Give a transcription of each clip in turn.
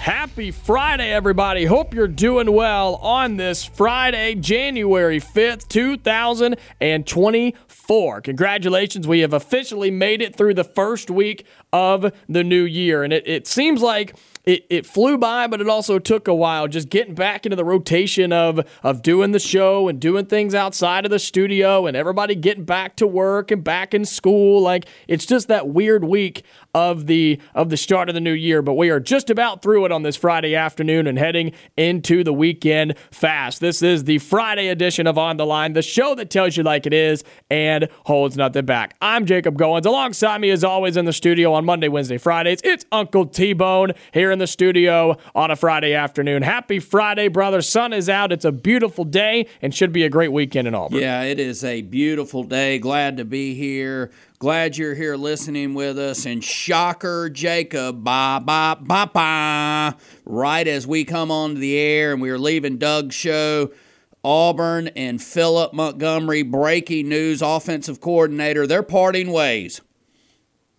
Happy Friday, everybody. Hope you're doing well on this Friday, January 5th, 2024. Congratulations. We have officially made it through the first week of the new year. And it, it seems like it, it flew by, but it also took a while just getting back into the rotation of, of doing the show and doing things outside of the studio and everybody getting back to work and back in school. Like it's just that weird week of the of the start of the new year. But we are just about through it on this Friday afternoon and heading into the weekend fast. This is the Friday edition of On the Line, the show that tells you like it is and holds nothing back. I'm Jacob Goins. Alongside me, as always, in the studio on Monday, Wednesday, Fridays, it's Uncle T Bone here in the studio on a Friday afternoon. Happy Friday, brother. Sun is out. It's a beautiful day and should be a great weekend in Auburn. Yeah, it is a beautiful day. Glad to be here. Glad you're here listening with us. And shocker, Jacob, ba ba ba ba. Right as we come onto the air and we are leaving Doug's show, Auburn and Phillip Montgomery, breaking news, offensive coordinator, they're parting ways.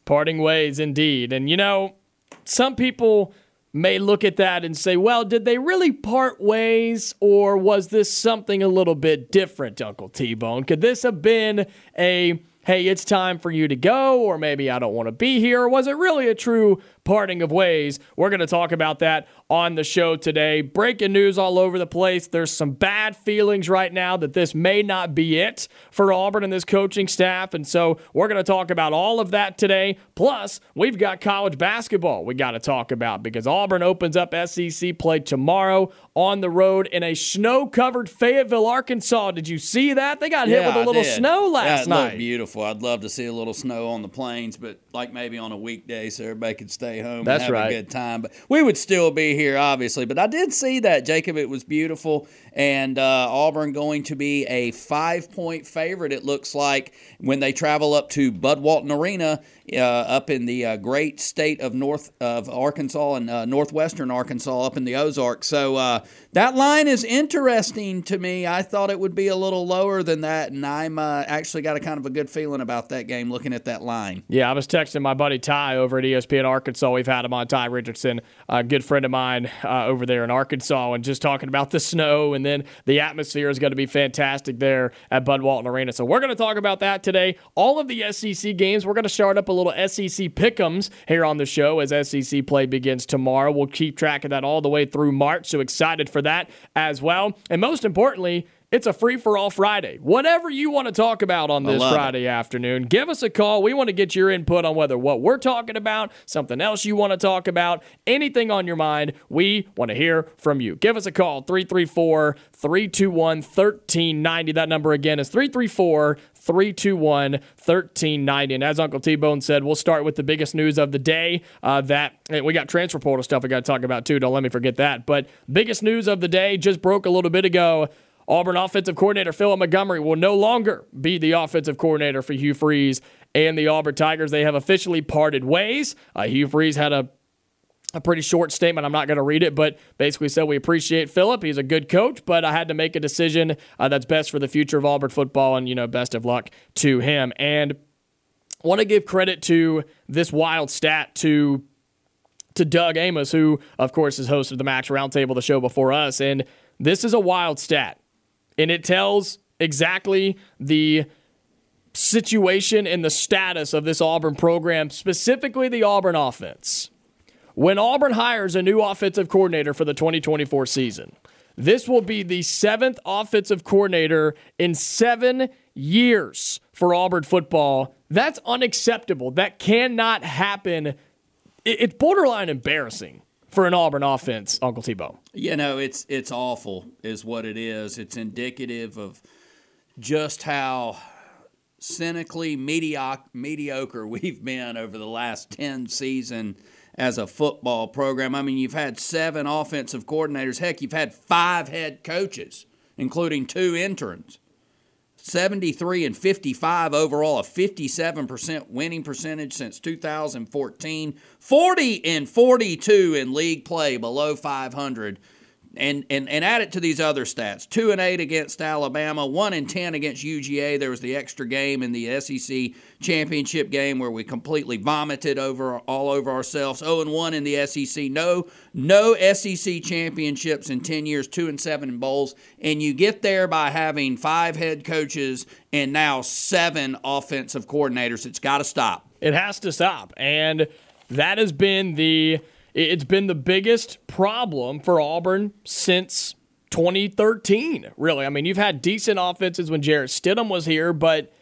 Parting ways, indeed. And you know, some people may look at that and say, well, did they really part ways or was this something a little bit different, Uncle T Bone? Could this have been a hey, it's time for you to go, or maybe I don't want to be here? Or was it really a true parting of ways? We're going to talk about that on the show today. Breaking news all over the place. There's some bad feelings right now that this may not be it for Auburn and this coaching staff. And so we're going to talk about all of that today. Plus, we've got college basketball we got to talk about because Auburn opens up SEC play tomorrow on the road in a snow covered Fayetteville, Arkansas. Did you see that? They got hit Yeah, with a little snow last looked night. beautiful. I'd love to see a little snow on the plains, but like maybe on a weekday so everybody could stay home That's and have right. a good time. But we would still be here, obviously. But I did see that, Jacob. It was beautiful. And uh, Auburn going to be a five point favorite, it looks like, when they travel up to Bud Walton Arena uh, up in the uh, great state of North of Arkansas and uh, northwestern Arkansas up in the Ozarks. So uh, that line is interesting to me. I thought it would be a little lower than that, and I'm uh, actually got a kind of a good feeling about that game looking at that line. Yeah, I was texting my buddy Ty over at ESPN Arkansas. So we've had him on, Ty Richardson, a good friend of mine uh, over there in Arkansas, and just talking about the snow and then the atmosphere is going to be fantastic there at Bud Walton Arena. So we're going to talk about that today. All of the SEC games. We're going to start up a little SEC pickums here on the show as SEC play begins tomorrow. We'll keep track of that all the way through March. So excited for that as well. And most importantly, it's a free for all Friday. Whatever you want to talk about on this love it. Friday afternoon, give us a call. We want to get your input on whether what we're talking about, something else you want to talk about, anything on your mind. We want to hear from you. Give us a call 334 321 1390. That number again is 334 321 1390. And as Uncle T Bone said, we'll start with the biggest news of the day. Uh, that we got transfer portal stuff we got to talk about too. Don't let me forget that. But biggest news of the day just broke a little bit ago. Auburn offensive coordinator Phillip Montgomery will no longer be the offensive coordinator for Hugh Freeze and the Auburn Tigers. They have officially parted ways. Uh, Hugh Freeze had a a pretty short statement. I'm not going to read it, but basically said we appreciate Phillip. He's a good coach, but I had to make a decision uh, that's best for the future of Auburn football, and you know, best of luck to him. And want to give credit to this wild stat to to Doug Amos, who of course is host of the Max Roundtable, the show before us, and this is a wild stat, and it tells exactly the situation and the status of this Auburn program, specifically the Auburn offense. When Auburn hires a new offensive coordinator for the 2024 season, this will be the seventh offensive coordinator in seven years for Auburn football. That's unacceptable. That cannot happen it's borderline embarrassing for an Auburn offense, Uncle T-Bone. You know, it's it's awful, is what it is. It's indicative of just how cynically mediocre, mediocre we've been over the last ten season as a football program. I mean, you've had seven offensive coordinators. Heck, you've had five head coaches, including two interns. 73 and 55 overall, a 57% winning percentage since 2014, 40 and 42 in league play below 500 and, and and add it to these other stats: two and eight against Alabama, one and ten against UGA. There was the extra game in the SEC championship game where we completely vomited over all over ourselves. Zero oh and one in the SEC. No no SEC championships in ten years. Two and seven in bowls, and you get there by having five head coaches and now seven offensive coordinators. It's got to stop. It has to stop, and that has been the it's been the biggest problem for Auburn since 2013, really. I mean, you've had decent offenses when Jarrett Stidham was here, but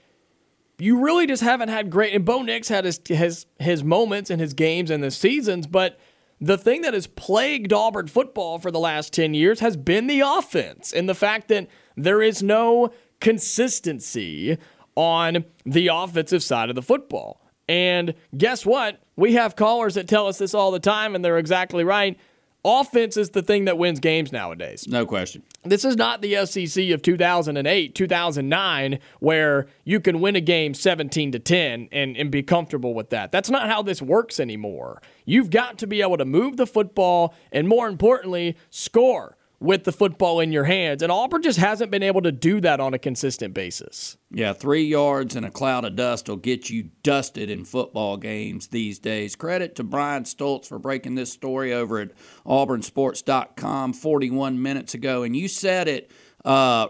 you really just haven't had great. And Bo Nix had his, his, his moments and his games and the seasons, but the thing that has plagued Auburn football for the last 10 years has been the offense and the fact that there is no consistency on the offensive side of the football. And guess what? We have callers that tell us this all the time, and they're exactly right. Offense is the thing that wins games nowadays. No question. This is not the SEC of 2008, 2009, where you can win a game 17 to 10 and, and be comfortable with that. That's not how this works anymore. You've got to be able to move the football and, more importantly, score with the football in your hands. And Auburn just hasn't been able to do that on a consistent basis. Yeah, three yards and a cloud of dust will get you dusted in football games these days. Credit to Brian Stultz for breaking this story over at auburnsports.com 41 minutes ago. And you said it uh,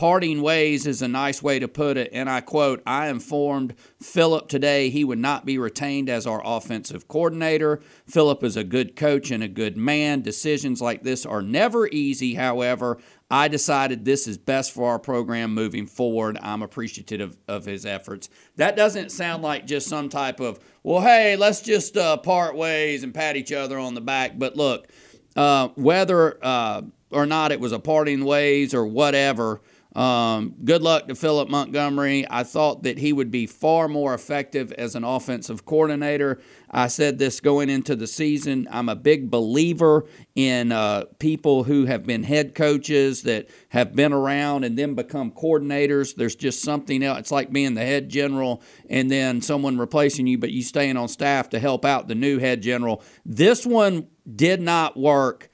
Parting ways is a nice way to put it, and I quote I informed Phillip today he would not be retained as our offensive coordinator. Phillip is a good coach and a good man. Decisions like this are never easy, however. I decided this is best for our program moving forward. I'm appreciative of, his efforts. That doesn't sound like just some type of, well, hey, let's just uh, part ways and pat each other on the back. But look, uh, whether uh, or not it was a parting ways or whatever, um, good luck to Phillip Montgomery. I thought that he would be far more effective as an offensive coordinator. I said this going into the season. I'm a big believer in uh, people who have been head coaches that have been around and then become coordinators. There's just something else. It's like being the head general and then someone replacing you, but you staying on staff to help out the new head general. This one did not work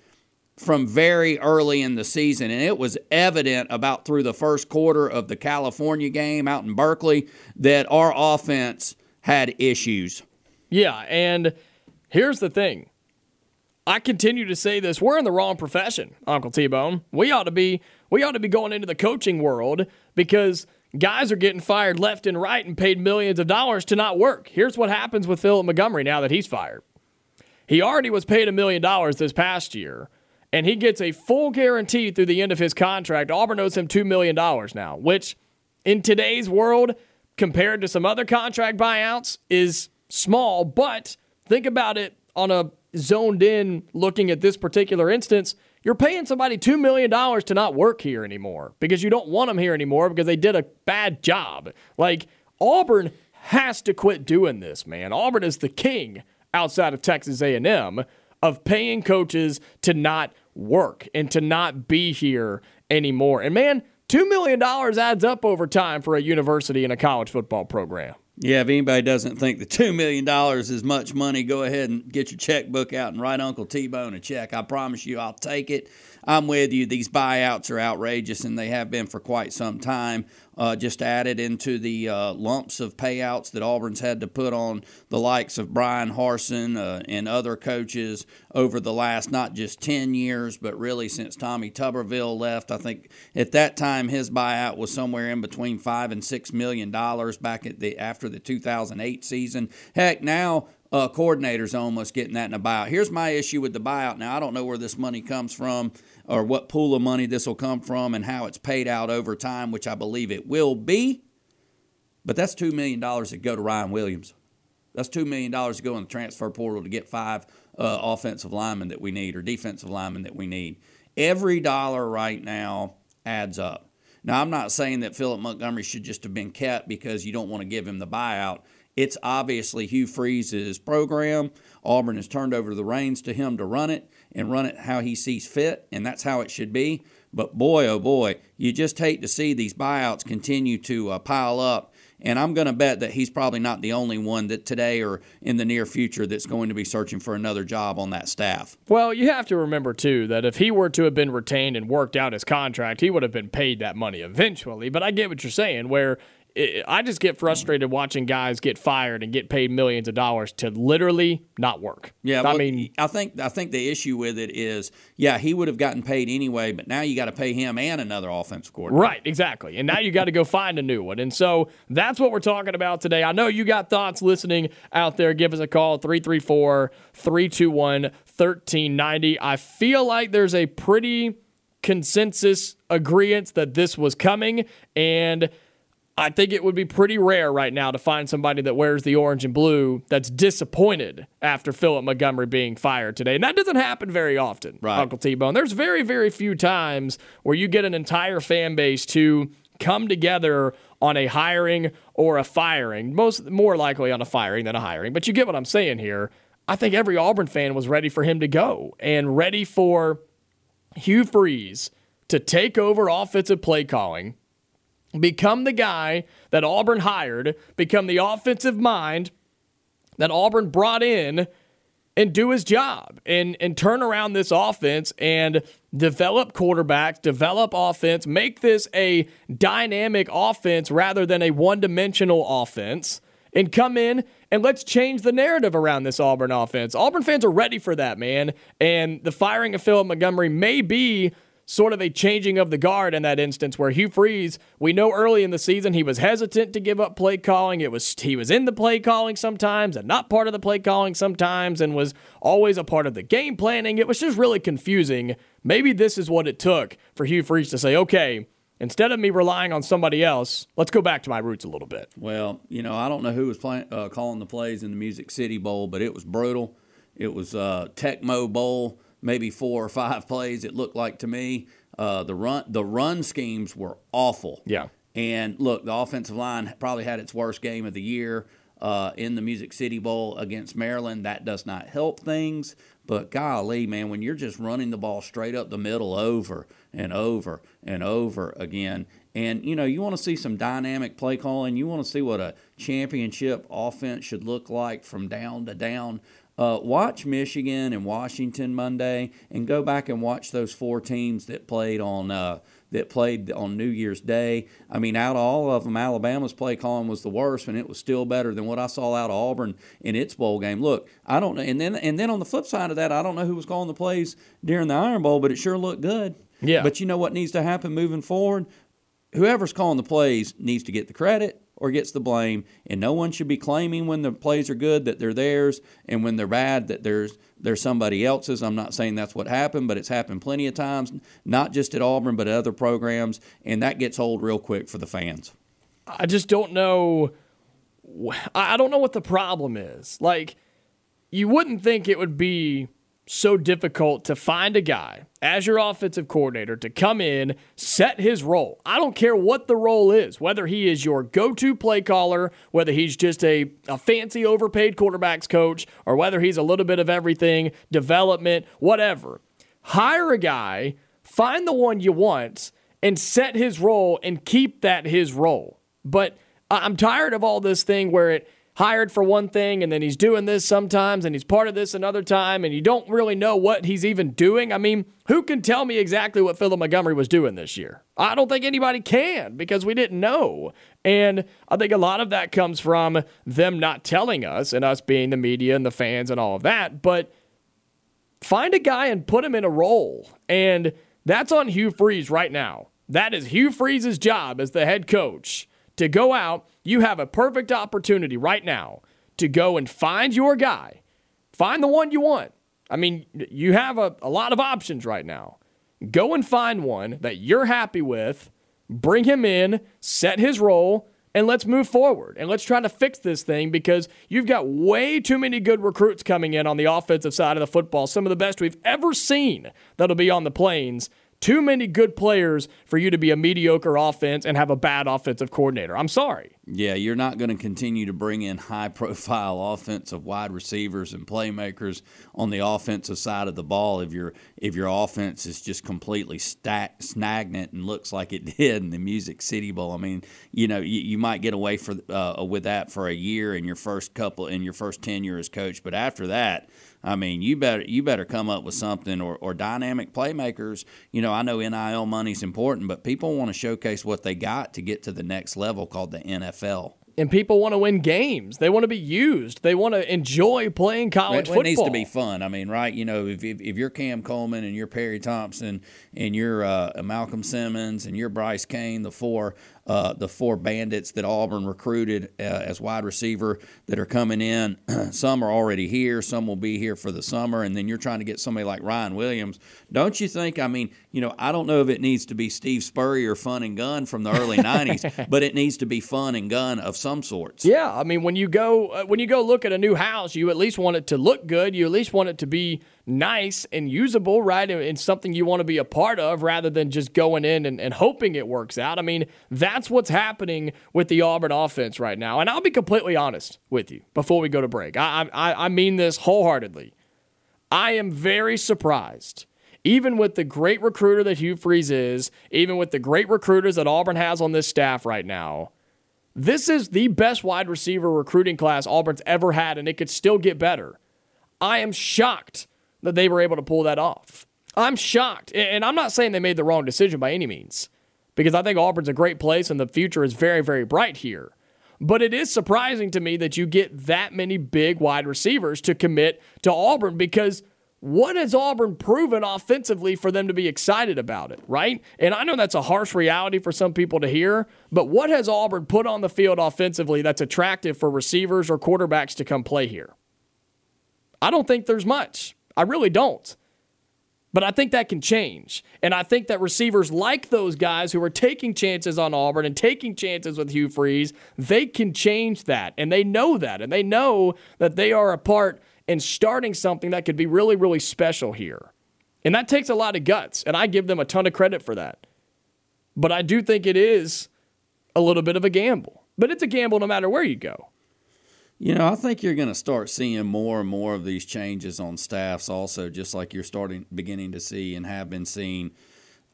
from very early in the season. And it was evident about through the first quarter of the California game out in Berkeley that our offense had issues. Yeah. And here's the thing I continue to say this. We're in the wrong profession, Uncle T Bone. We ought to be we ought to be going into the coaching world because guys are getting fired left and right and paid millions of dollars to not work. Here's what happens with Phillip Montgomery now that he's fired. He already was paid a million dollars this past year and he gets a full guarantee through the end of his contract. Auburn owes him $2 million now, which in today's world, compared to some other contract buyouts, is small. But think about it on a zoned in looking at this particular instance. You're paying somebody $2 million to not work here anymore because you don't want them here anymore because they did a bad job. Like, Auburn has to quit doing this, man. Auburn is the king outside of Texas A&M of paying coaches to not work and to not be here anymore. And man, $2 million adds up over time for a university and a college football program. Yeah, if anybody doesn't think the $2 million is much money, go ahead and get your checkbook out and write Uncle T Bone a check. I promise you, I'll take it. I'm with you. These buyouts are outrageous, and they have been for quite some time. Uh, just added into the uh, lumps of payouts that Auburn's had to put on the likes of Bryan Harsin uh, and other coaches over the last not just 10 years, but really since Tommy Tuberville left. I think at that time his buyout was somewhere in between five and six million dollars back at the after the 2008 season. Heck, now uh, coordinators almost getting that in a buyout. Here's my issue with the buyout. Now I don't know where this money comes from or what pool of money this will come from and how it's paid out over time, which I believe it will be. But that's $2 million that go to Ryan Williams. That's $2 million to go in the transfer portal to get five uh, offensive linemen that we need or defensive linemen that we need. Every dollar right now adds up. Now, I'm not saying that Phillip Montgomery should just have been kept because you don't want to give him the buyout. It's obviously Hugh Freeze's program. Auburn has turned over the reins to him to run it and run it how he sees fit, and that's how it should be. But boy, oh boy, you just hate to see these buyouts continue to uh, pile up. And I'm going to bet that he's probably not the only one that today or in the near future that's going to be searching for another job on that staff. Well, you have to remember, too, that if he were to have been retained and worked out his contract, he would have been paid that money eventually. But I get what you're saying, where I just get frustrated watching guys get fired and get paid millions of dollars to literally not work. Yeah, I mean, I think I think the issue with it is, yeah, he would have gotten paid anyway, but now you got to pay him and another offensive coordinator. Right, exactly. And now you got to go find a new one. And so that's what we're talking about today. I know you got thoughts listening out there. Give us a call 334 321 1390. I feel like there's a pretty consensus agreement that this was coming and I think it would be pretty rare right now to find somebody that wears the orange and blue that's disappointed after Phillip Montgomery being fired today. And that doesn't happen very often, right. Uncle T Bone. There's very, very few times where you get an entire fan base to come together on a hiring or a firing. Most more likely on a firing than a hiring. But you get what I'm saying here. I think every Auburn fan was ready for him to go and ready for Hugh Freeze to take over offensive play calling become the guy that Auburn hired, become the offensive mind that Auburn brought in and do his job and and turn around this offense and develop quarterbacks, develop offense, make this a dynamic offense rather than a one-dimensional offense and come in and let's change the narrative around this Auburn offense. Auburn fans are ready for that, man. And the firing of Phillip Montgomery may be sort of a changing of the guard in that instance where Hugh Freeze, we know early in the season he was hesitant to give up play calling. It was he was in the play calling sometimes and not part of the play calling sometimes and was always a part of the game planning. It was just really confusing. Maybe this is what it took for Hugh Freeze to say, "Okay, instead of me relying on somebody else, let's go back to my roots a little bit." Well, you know, I don't know who was playing, uh, calling the plays in the Music City Bowl, but it was brutal. It was uh, Tecmo Bowl maybe four or five plays. It looked like to me uh, the run the run schemes were awful. Yeah. And look, the offensive line probably had its worst game of the year uh, in the Music City Bowl against Maryland. That does not help things. But golly, man, when you're just running the ball straight up the middle over and over and over again, and you know you want to see some dynamic play calling, you want to see what a championship offense should look like from down to down. Uh, watch Michigan and Washington Monday, and go back and watch those four teams that played on uh, that played on New Year's Day. I mean, out of all of them, Alabama's play calling was the worst, and it was still better than what I saw out of Auburn in its bowl game. Look, I don't know, and then and then on the flip side of that, I don't know who was calling the plays during the Iron Bowl, but it sure looked good. Yeah. But you know what needs to happen moving forward? Whoever's calling the plays needs to get the credit or gets the blame, and no one should be claiming when the plays are good that they're theirs, and when they're bad that there's there's somebody else's. I'm not saying that's what happened, but it's happened plenty of times, not just at Auburn but at other programs, and that gets old real quick for the fans. I just don't know. I don't know what the problem is. Like, you wouldn't think it would be so difficult to find a guy as your offensive coordinator to come in, set his role. I don't care what the role is, whether he is your go to play caller, whether he's just a, a fancy overpaid quarterbacks coach, or whether he's a little bit of everything, development, whatever. Hire a guy, find the one you want, and set his role and keep that his role. But I'm tired of all this thing where it hired for one thing and then he's doing this sometimes and he's part of this another time and you don't really know what he's even doing. I mean, who can tell me exactly what Phillip Montgomery was doing this year? I don't think anybody can because we didn't know. And I think a lot of that comes from them not telling us and us being the media and the fans and all of that. But find a guy and put him in a role. And that's on Hugh Freeze right now. That is Hugh Freeze's job as the head coach to go out, you have a perfect opportunity right now to go and find your guy. Find the one you want. I mean, you have a, a lot of options right now. Go and find one that you're happy with, bring him in, set his role, and let's move forward and let's try to fix this thing because you've got way too many good recruits coming in on the offensive side of the football. Some of the best we've ever seen that'll be on the plains. Too many good players for you to be a mediocre offense and have a bad offensive coordinator. I'm sorry. Yeah, you're not going to continue to bring in high profile offensive wide receivers and playmakers on the offensive side of the ball if your if your offense is just completely stack, stagnant and looks like it did in the Music City Bowl. I mean, you know, you, you might get away for uh, with that for a year in your first couple in your first tenure as coach, but after that, I mean, you better you better come up with something or, or dynamic playmakers. You know, I know NIL money's important, but people want to showcase what they got to get to the next level called the NFL and people want to win games. They want to be used. They want to enjoy playing college it, football. It needs to be fun. I mean, right? You know, if, if, if you're Cam Coleman and you're Perry Thompson and you're uh, Malcolm Simmons and you're Bryce Cain, the four uh, the four bandits that Auburn recruited uh, as wide receiver that are coming in. some are already here, some will be here for the summer, and then you're trying to get somebody like Ryan Williams. Don't you think? I mean, you know, I don't know if it needs to be Steve Spurrier fun and gun from the early '90s, but it needs to be fun and gun of some sorts. Yeah, I mean, when you go uh, when you go look at a new house, you at least want it to look good. You at least want it to be nice and usable, right? And, something you want to be a part of rather than just going in and, and hoping it works out. I mean, that's what's happening with the Auburn offense right now. And I'll be completely honest with you before we go to break. I, I, I mean this wholeheartedly. I am very surprised even with the great recruiter that Hugh Freeze is, even with the great recruiters that Auburn has on this staff right now, this is the best wide receiver recruiting class Auburn's ever had, and it could still get better. I am shocked that they were able to pull that off. I'm shocked. And I'm not saying they made the wrong decision by any means, because I think Auburn's a great place and the future is very, very bright here. But it is surprising to me that you get that many big wide receivers to commit to Auburn because what has Auburn proven offensively for them to be excited about it, right? And I know that's a harsh reality for some people to hear, but what has Auburn put on the field offensively that's attractive for receivers or quarterbacks to come play here? I don't think there's much. I really don't. But I think that can change. And I think that receivers like those guys who are taking chances on Auburn and taking chances with Hugh Freeze, they can change that. And they know that. And they know that they are a part in starting something that could be really, really special here. And that takes a lot of guts. And I give them a ton of credit for that. But I do think it is a little bit of a gamble. But it's a gamble no matter where you go. You know, I think you're going to start seeing more and more of these changes on staffs also, just like you're starting beginning to see and have been seeing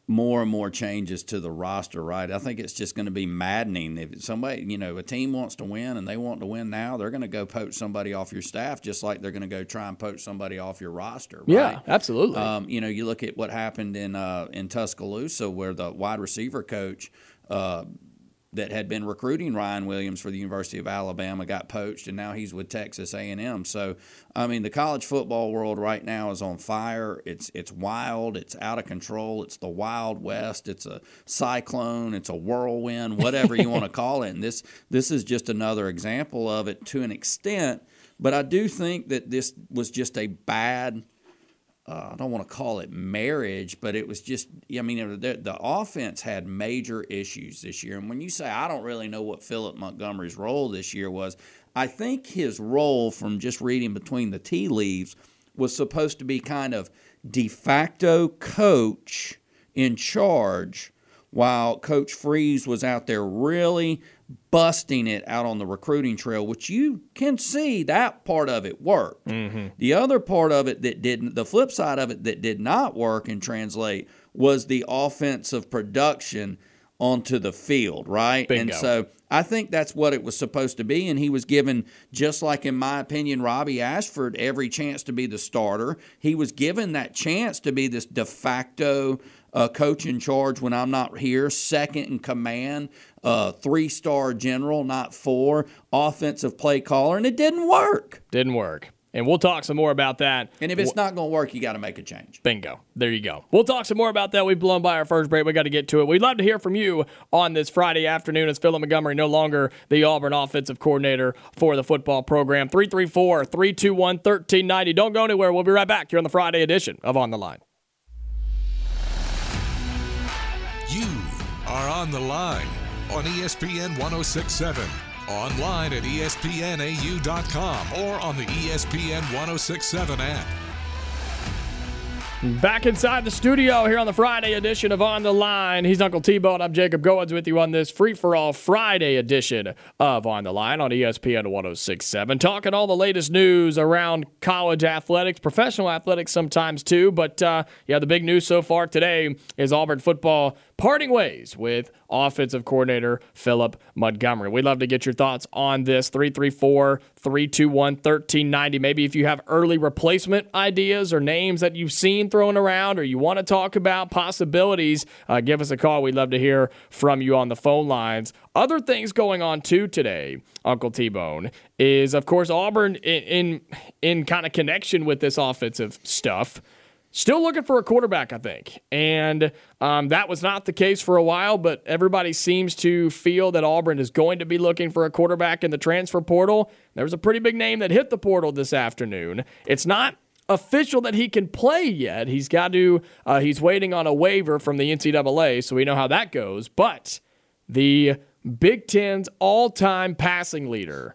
more and more changes to the roster, right? I think it's just going to be maddening. If somebody, you know, a team wants to win and they want to win now, they're going to go poach somebody off your staff just like they're going to go try and poach somebody off your roster, right? Yeah, absolutely. Um, you know, you look at what happened in uh, in Tuscaloosa where the wide receiver coach uh, that had been recruiting Ryan Williams for the University of Alabama got poached, and now he's with Texas A&M. So, I mean, the college football world right now is on fire. It's it's wild. It's out of control. It's the Wild West. It's a cyclone. It's a whirlwind. Whatever you want to call it. And this this is just another example of it to an extent. But I do think that this was just a bad uh, I don't want to call it marriage, but it was just, I mean, the, the, offense had major issues this year. And when you say, I don't really know what Phillip Montgomery's role this year was, I think his role, from just reading between the tea leaves, was supposed to be kind of de facto coach in charge while Coach Freeze was out there really busting it out on the recruiting trail, which you can see that part of it worked. Mm-hmm. The other part of it that didn't, the flip side of it that did not work and translate was the offensive production onto the field, right? Bingo. And so I think that's what it was supposed to be. And he was given, just like in my opinion, Robby Ashford, every chance to be the starter. He was given that chance to be this de facto uh, coach in charge when I'm not here, second in command, uh, three star general, not four, offensive play caller, and it didn't work. Didn't work. And we'll talk some more about that. And if it's not going to work, you got to make a change. Bingo. There you go. We'll talk some more about that. We've blown by our first break. We got to get to it. We'd love to hear from you on this Friday afternoon as Phillip Montgomery no longer the Auburn offensive coordinator for the football program. 334 321 1390. Don't go anywhere. We'll be right back here on the Friday edition of On the Line. You are on the line on ESPN 1067, online at espnau.com, or on the ESPN 1067 app. Back inside the studio here on the Friday edition of On the Line. He's Uncle T-Bone. I'm Jacob Goins with you on this free-for-all Friday edition of On the Line on ESPN 1067. Talking all the latest news around college athletics, professional athletics sometimes too. But uh, yeah, the big news so far today is Auburn football parting ways with offensive coordinator Phillip Montgomery. We'd love to get your thoughts on this. 334 321 1390. Maybe if you have early replacement ideas or names that you've seen thrown around or you want to talk about possibilities, uh, give us a call. We'd love to hear from you on the phone lines. Other things going on too today, Uncle T Bone, is of course Auburn in, in, in kind of connection with this offensive stuff. Still looking for a quarterback, I think. And um, that was not the case for a while, but everybody seems to feel that Auburn is going to be looking for a quarterback in the transfer portal. There was a pretty big name that hit the portal this afternoon. It's not official that he can play yet. He's got to, uh, he's waiting on a waiver from the NCAA, so we know how that goes. But the Big Ten's all time passing leader,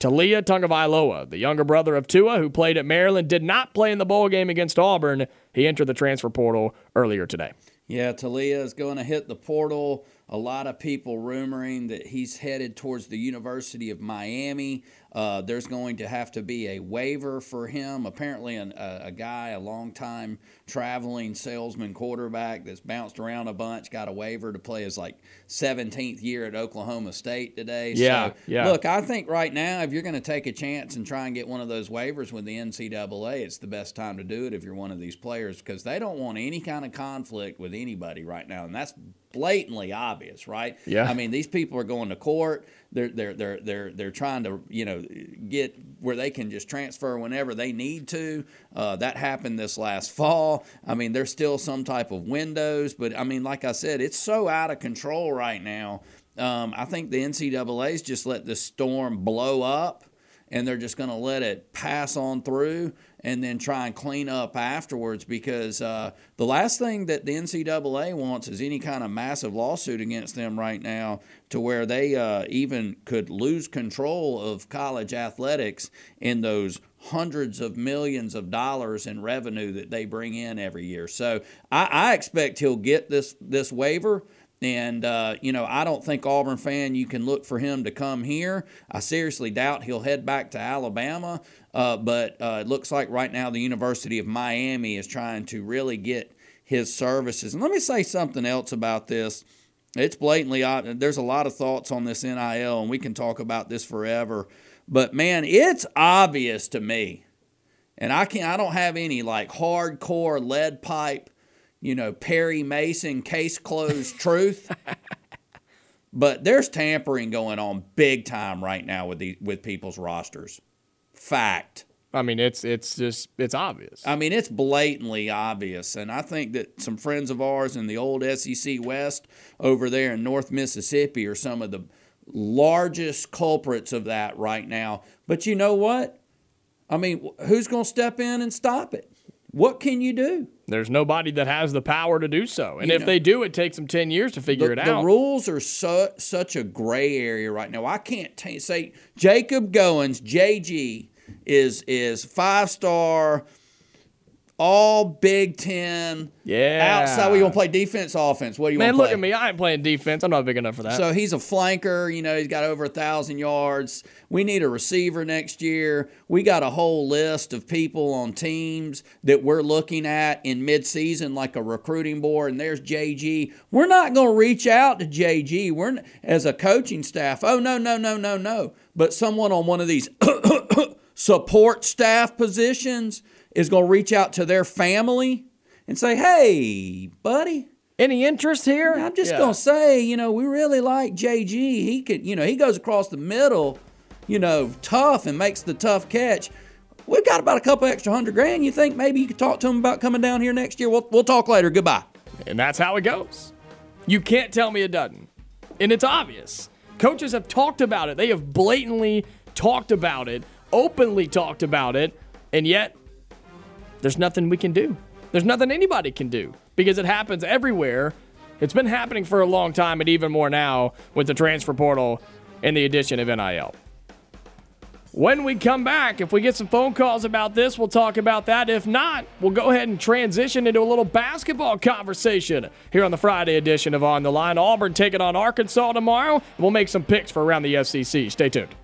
Taulia Tagovailoa, the younger brother of Tua, who played at Maryland, did not play in the bowl game against Auburn. He entered the transfer portal earlier today. Yeah, Taulia is going to hit the portal. A lot of people rumoring that he's headed towards the University of Miami. Uh, there's going to have to be a waiver for him. Apparently, an, a, a guy, a long-time traveling salesman quarterback that's bounced around a bunch, got a waiver to play his like 17th year at Oklahoma State today. Yeah, so, yeah. Look, I think right now, if you're going to take a chance and try and get one of those waivers with the NCAA, it's the best time to do it if you're one of these players because they don't want any kind of conflict with anybody right now, and that's blatantly obvious, right? Yeah. I mean, these people are going to court. They're they're they're they're they're trying to you know get where they can just transfer whenever they need to. Uh, that happened this last fall. I mean, there's still some type of windows, but I mean, like I said, it's so out of control right now. Um, I think the NCAA's just let the storm blow up and they're just going to let it pass on through and then try and clean up afterwards because uh, the last thing that the NCAA wants is any kind of massive lawsuit against them right now to where they uh, even could lose control of college athletics in those hundreds of millions of dollars in revenue that they bring in every year. So I, I expect he'll get this this waiver. And, uh, you know, I don't think Auburn fan, you can look for him to come here. I seriously doubt he'll head back to Alabama. Uh, but uh, it looks like right now the University of Miami is trying to really get his services. And let me say something else about this. It's blatantly, there's a lot of thoughts on this NIL, and we can talk about this forever. But man, it's obvious to me, and I can't, I don't have any like hardcore lead pipe you know, Perry Mason case closed truth. but there's tampering going on big time right now with the with people's rosters. Fact. I mean, it's it's just it's obvious. I mean, it's blatantly obvious, and I think that some friends of ours in the old SEC West over there in North Mississippi are some of the largest culprits of that right now. But you know what? I mean, who's going to step in and stop it? What can you do? There's nobody that has the power to do so. And You if know, they do, it takes them 10 years to figure the, it out. the rules are so, such a gray area right now. I can't t- say Jacob Goins, JG, is is five star, all Big Ten. Yeah. Outside, we to play defense, offense. What do you Man, want to look play? at me. I ain't playing defense. I'm not big enough for that. So he's a flanker. You know, he's got over a thousand yards. We need a receiver next year. We got a whole list of people on teams that we're looking at in midseason, like a recruiting board. And there's JG. We're not going to reach out to JG. We're as a coaching staff. Oh no, no, no, no, no. But someone on one of these support staff positions is going to reach out to their family and say, "Hey, buddy." Any interest here? I'm just Yeah. gonna say, you know, we really like JG. He could, you know, he goes across the middle, you know, tough and makes the tough catch. We've got about a couple extra hundred grand. You think maybe you could talk to him about coming down here next year? We'll, we'll talk later. Goodbye. And that's how it goes. You can't tell me it doesn't. And it's obvious. Coaches have talked about it. They have blatantly talked about it, openly talked about it, and yet there's nothing we can do. There's nothing anybody can do because it happens everywhere. It's been happening for a long time, and even more now with the transfer portal and the addition of NIL. When we come back, if we get some phone calls about this, we'll talk about that. If not, we'll go ahead and transition into a little basketball conversation here on the Friday edition of On the Line. Auburn taking on Arkansas tomorrow. We'll make some picks for around the SEC. Stay tuned.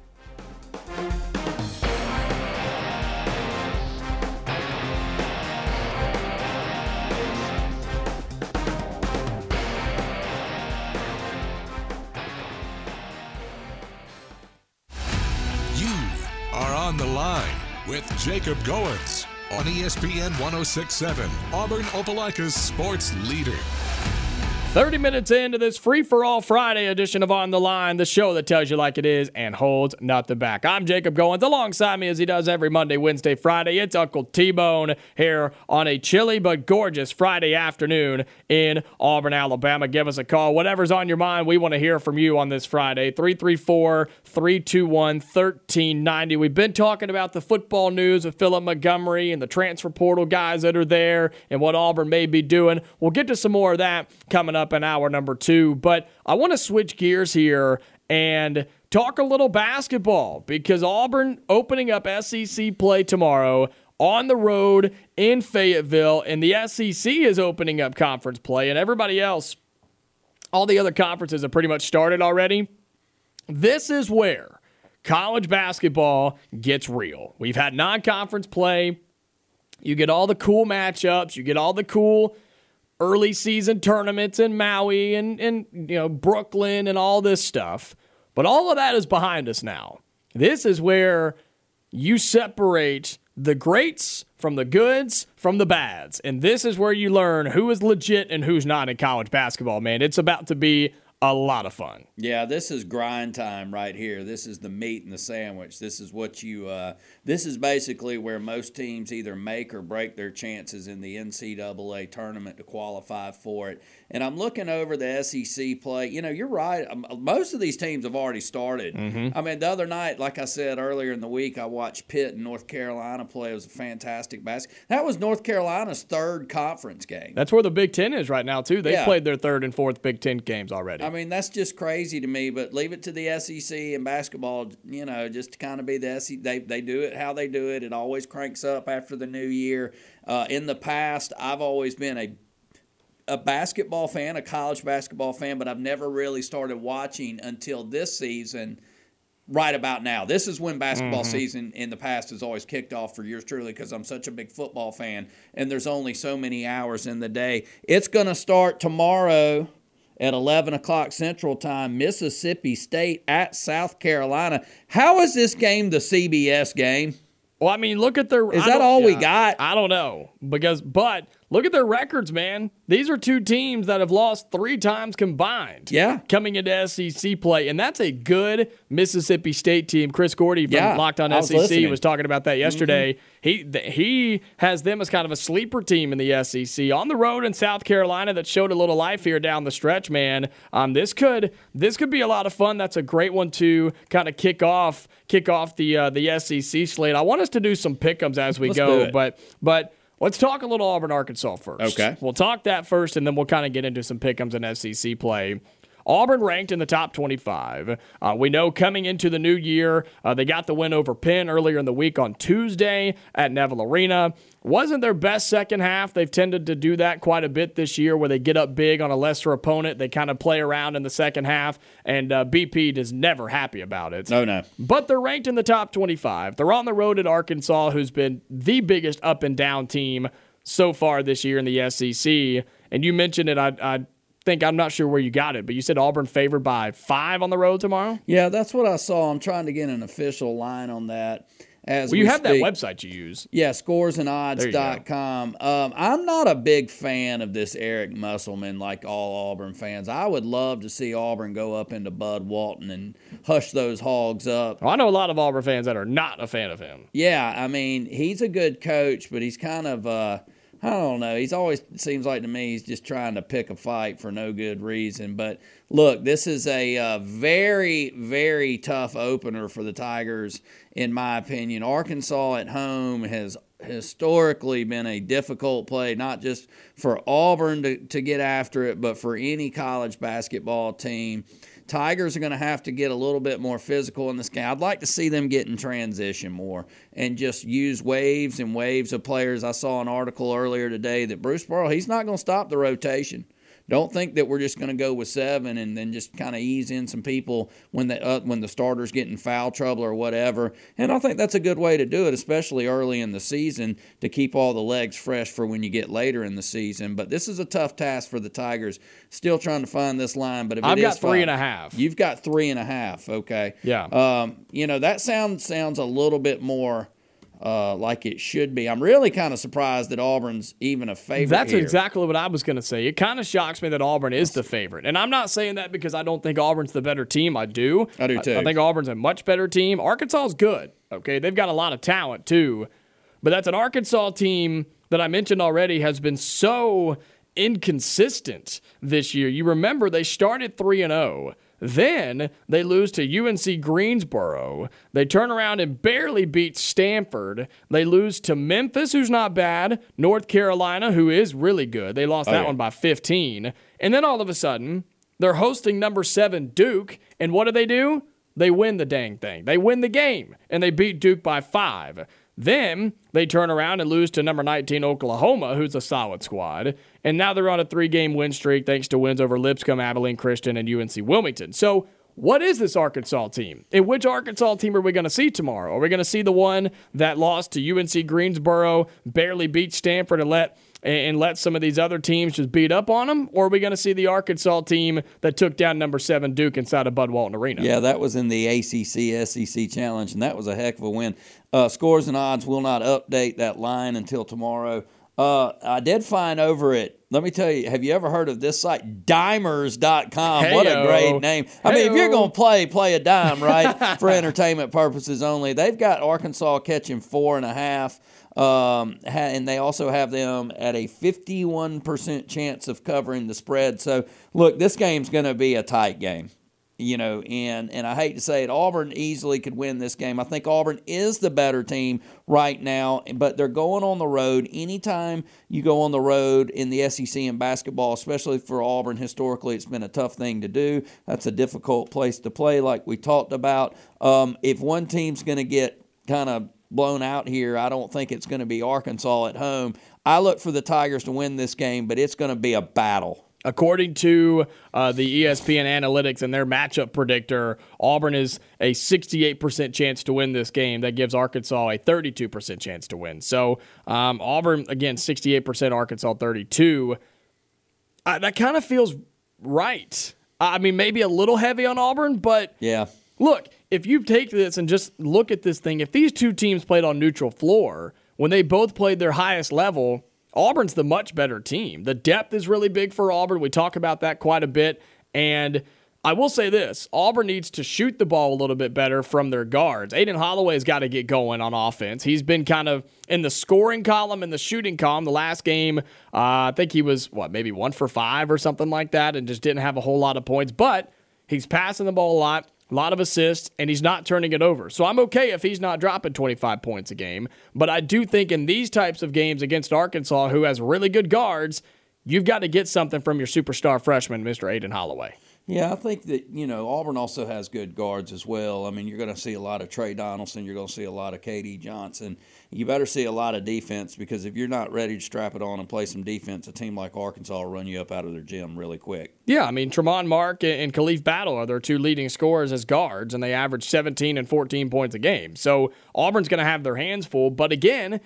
On the line with Jacob Goins on ESPN 1067, Auburn Opelika's sports leader. 30 minutes into this free for all Friday edition of On the Line, the show that tells you like it is and holds nothing back. I'm Jacob Goins. Alongside me, as he does every Monday, Wednesday, Friday, it's Uncle T Bone here on a chilly but gorgeous Friday afternoon in Auburn, Alabama. Give us a call. Whatever's on your mind, we want to hear from you on this Friday. 334 321 1390. We've been talking about the football news with Phillip Montgomery and the transfer portal guys that are there and what Auburn may be doing. We'll get to some more of that coming up in hour number two. But I want to switch gears here and talk a little basketball because Auburn opening up SEC play tomorrow on the road in Fayetteville, and the SEC is opening up conference play, and everybody else, all the other conferences have pretty much started already. This is where college basketball gets real. We've had non conference play. You get all the cool matchups, you get all the cool early season tournaments in Maui and, and you know Brooklyn and all this stuff. But all of that is behind us now. This is where you separate the greats from the goods from the bads. And this is where you learn who is legit and who's not in college basketball, man. It's about to be a lot of fun. Yeah, this is grind time right here. This is the meat and the sandwich. This is what you. Uh, this is basically where most teams either make or break their chances in the NCAA tournament to qualify for it. And I'm looking over the SEC play. You know, you're right. Um, Most of these teams have already started. I mean, the other night, like I said earlier in the week, I watched Pitt and North Carolina play. It was a fantastic basket. That was North Carolina's third conference game. That's where the Big Ten is right now, too. They've Yeah. played their third and fourth Big Ten games already. I mean, that's just crazy to me. But leave it to the SEC and basketball, you know, just to kind of be the SEC. They, they do it how they do it. It always cranks up after the new year. Uh, in the past, I've always been a a basketball fan, a college basketball fan, but I've never really started watching until this season. Right about now, this is when basketball mm-hmm. season in the past has always kicked off for yours truly because I'm such a big football fan, and there's only so many hours in the day. It's going to start tomorrow at 11 o'clock Central Time, Mississippi State at South Carolina. How is this game the CBS game? Well, I mean, look at their. Is that all we got? I don't know because, but look at their records, man. These are two teams that have lost three times combined. Yeah. coming into SEC play, and that's a good Mississippi State team. Chris Gordy from Yeah, Locked On was SEC listening. Mm-hmm. was talking about that yesterday. He th- he has them as kind of a sleeper team in the SEC on the road in South Carolina that showed a little life here down the stretch, man. Um, this could this could be a lot of fun. That's a great one to kind of kick off kick off the uh, the SEC slate. I want us to do some pick'ems as we Let's go, but but. Let's talk a little Auburn, Arkansas first. Okay. We'll talk that first, and then we'll kind of get into some pickums and SEC play. Auburn ranked in the top 25. Uh, we know coming into the new year, uh, they got the win over Penn earlier in the week on Tuesday at Neville Arena. Wasn't their best second half. They've tended to do that quite a bit this year where they get up big on a lesser opponent. They kind of play around in the second half, and uh, BP is never happy about it. No, no. But they're ranked in the top 25. They're on the road at Arkansas, who's been the biggest up and down team so far this year in the SEC. And you mentioned it. I, I think I'm not sure where you got it, but you said Auburn favored by five on the road tomorrow. Yeah, that's what I saw. I'm trying to get an official line on that. As Well, you we have speak. that website you use. Yeah, scoresandodds.com. Um, I'm not a big fan of this Eric Musselman like all Auburn fans. I would love to see Auburn go up into Bud Walton and hush those hogs up. Well, I know a lot of Auburn fans that are not a fan of him. Yeah, I mean, he's a good coach, but he's kind of uh I don't know. He's always seems like to me he's just trying to pick a fight for no good reason. But look, this is a uh, very very tough opener for the Tigers in my opinion. Arkansas at home has historically been a difficult play, not just for Auburn to, to get after it, but for any college basketball team. Tigers are going to have to get a little bit more physical in this game. I'd like to see them get in transition more and just use waves and waves of players. I saw an article earlier today that Bruce Pearl, he's not going to stop the rotation. Don't think that we're just going to go with seven and then just kind of ease in some people when the uh, when the starters get in foul trouble or whatever. And I think that's a good way to do it, especially early in the season, to keep all the legs fresh for when you get later in the season. But this is a tough task for the Tigers. Still trying to find this line, but if I've got three five- and a half. You've got three and a half. Okay. Yeah. Um, you know that sound sounds a little bit more. Uh, like it should be. I'm really kind of surprised that Auburn's even a favorite. That's here. exactly what I was going to say. It kind of shocks me that Auburn is the favorite. And I'm not saying that because I don't think Auburn's the better team. I do. I do too. I, think Auburn's a much better team. Arkansas is good. Okay. They've got a lot of talent too. But that's an Arkansas team that I mentioned already has been so inconsistent this year. You remember they started 3 and 0. Then they lose to UNC Greensboro. They turn around and barely beat Stanford. They lose to Memphis, who's not bad, North Carolina, who is really good. They lost oh, that yeah. one by 15. And then all of a sudden, they're hosting number seven Duke. And what do they do? They win the dang thing. They win the game and they beat Duke by five. Then they turn around and lose to number 19 Oklahoma, who's a solid squad. And now they're on a three game win streak thanks to wins over Lipscomb, Abilene Christian, and UNC Wilmington. So, what is this Arkansas team? And which Arkansas team are we going to see tomorrow? Are we going to see the one that lost to UNC Greensboro, barely beat Stanford, and let and let some of these other teams just beat up on them? Or are we going to see the Arkansas team that took down number seven Duke inside of Bud Walton Arena? Yeah, that was in the ACC SEC Challenge, and that was a heck of a win. Uh, scores and odds will not update that line until tomorrow. Uh, I did find over it. Let me tell you, have you ever heard of this site? Dimers.com. What a great name. I mean, if you're going to play, play a dime, right? For entertainment purposes only. They've got Arkansas catching four and a half. Um, and they also have them at a 51% chance of covering the spread. So, look, this game's going to be a tight game you know, and and I hate to say it, Auburn easily could win this game. I think Auburn is the better team right now, but they're going on the road. Anytime you go on the road in the SEC in basketball, especially for Auburn, historically it's been a tough thing to do. That's a difficult place to play, like we talked about. Um, if one team's going to get kind of blown out here, I don't think it's going to be Arkansas at home. I look for the Tigers to win this game, but it's going to be a battle. According to uh, the ESPN analytics and their matchup predictor, Auburn is a 68% chance to win this game. That gives Arkansas a 32% chance to win. So um, Auburn, again, 68%, Arkansas 32. Uh, that kind of feels right. I mean, maybe a little heavy on Auburn, but Yeah. Look, if you take this and just look at this thing, if these two teams played on neutral floor, when they both played their highest level, Auburn's the much better team. The depth is really big for Auburn. We talk about that quite a bit. And I will say this Auburn needs to shoot the ball a little bit better from their guards. Aden Holloway's got to get going on offense. He's been kind of in the scoring column and the shooting column. The last game, uh, I think he was, what, maybe one for five or something like that and just didn't have a whole lot of points. But he's passing the ball a lot a lot of assists, and he's not turning it over. So I'm okay if he's not dropping 25 points a game. But I do think in these types of games against Arkansas, who has really good guards, you've got to get something from your superstar freshman, Mr. Aden Holloway. Yeah, I think that, you know, Auburn also has good guards as well. I mean, you're going to see a lot of Tre Donaldson. You're going to see a lot of KD Johnson. You better see a lot of defense because if you're not ready to strap it on and play some defense, a team like Arkansas will run you up out of their gym really quick. Yeah, I mean, Tramon Mark and Khalif Battle are their two leading scorers as guards, and they average 17 and 14 points a game. So Auburn's going to have their hands full. But again,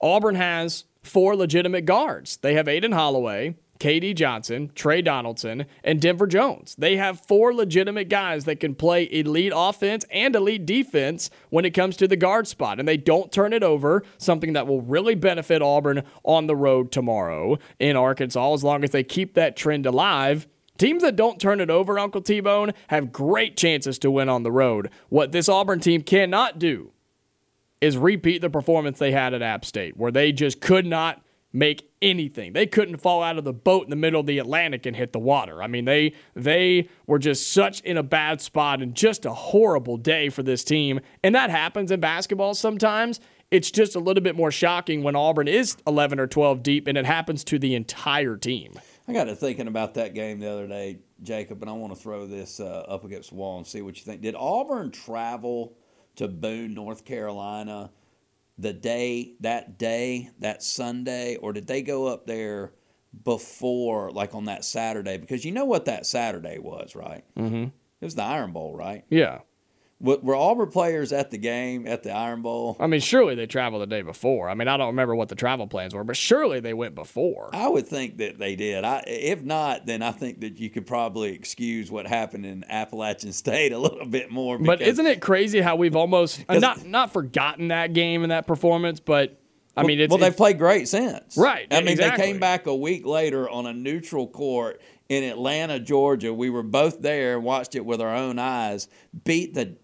Auburn has four legitimate guards. They have Aden Holloway, KD Johnson, Tre Donaldson, and Denver Jones. They have four legitimate guys that can play elite offense and elite defense when it comes to the guard spot, and they don't turn it over, something that will really benefit Auburn on the road tomorrow in Arkansas as long as they keep that trend alive. Teams that don't turn it over, Uncle T Bone, have great chances to win on the road. What this Auburn team cannot do is repeat the performance they had at App State, where they just could not make anything. They couldn't fall out of the boat in the middle of the Atlantic and hit the water. I mean, they they were just such in a bad spot and just a horrible day for this team. And that happens in basketball sometimes. It's just a little bit more shocking when Auburn is 11 or 12 deep and it happens to the entire team. I got to thinking about that game the other day, Jacob, and I want to throw this uh, up against the wall and see what you think. Did Auburn travel to Boone, North Carolina, the day that day, that Sunday, or did they go up there before, like on that Saturday? Because you know what that Saturday was, right? Mm-hmm. It was the Iron Bowl, right? Yeah. Were, were Auburn players at the game at the Iron Bowl? I mean, surely they traveled the day before. I mean, I don't remember what the travel plans were, but surely they went before. I would think that they did. I, if not, then I think that you could probably excuse what happened in Appalachian State a little bit more. But isn't it crazy how we've almost uh, not not forgotten that game and that performance, but I mean, it's, well, they've played great since. Right, I mean, exactly. they came back a week later on a neutral court in Atlanta, Georgia. We were both there, and watched it with our own eyes, beat the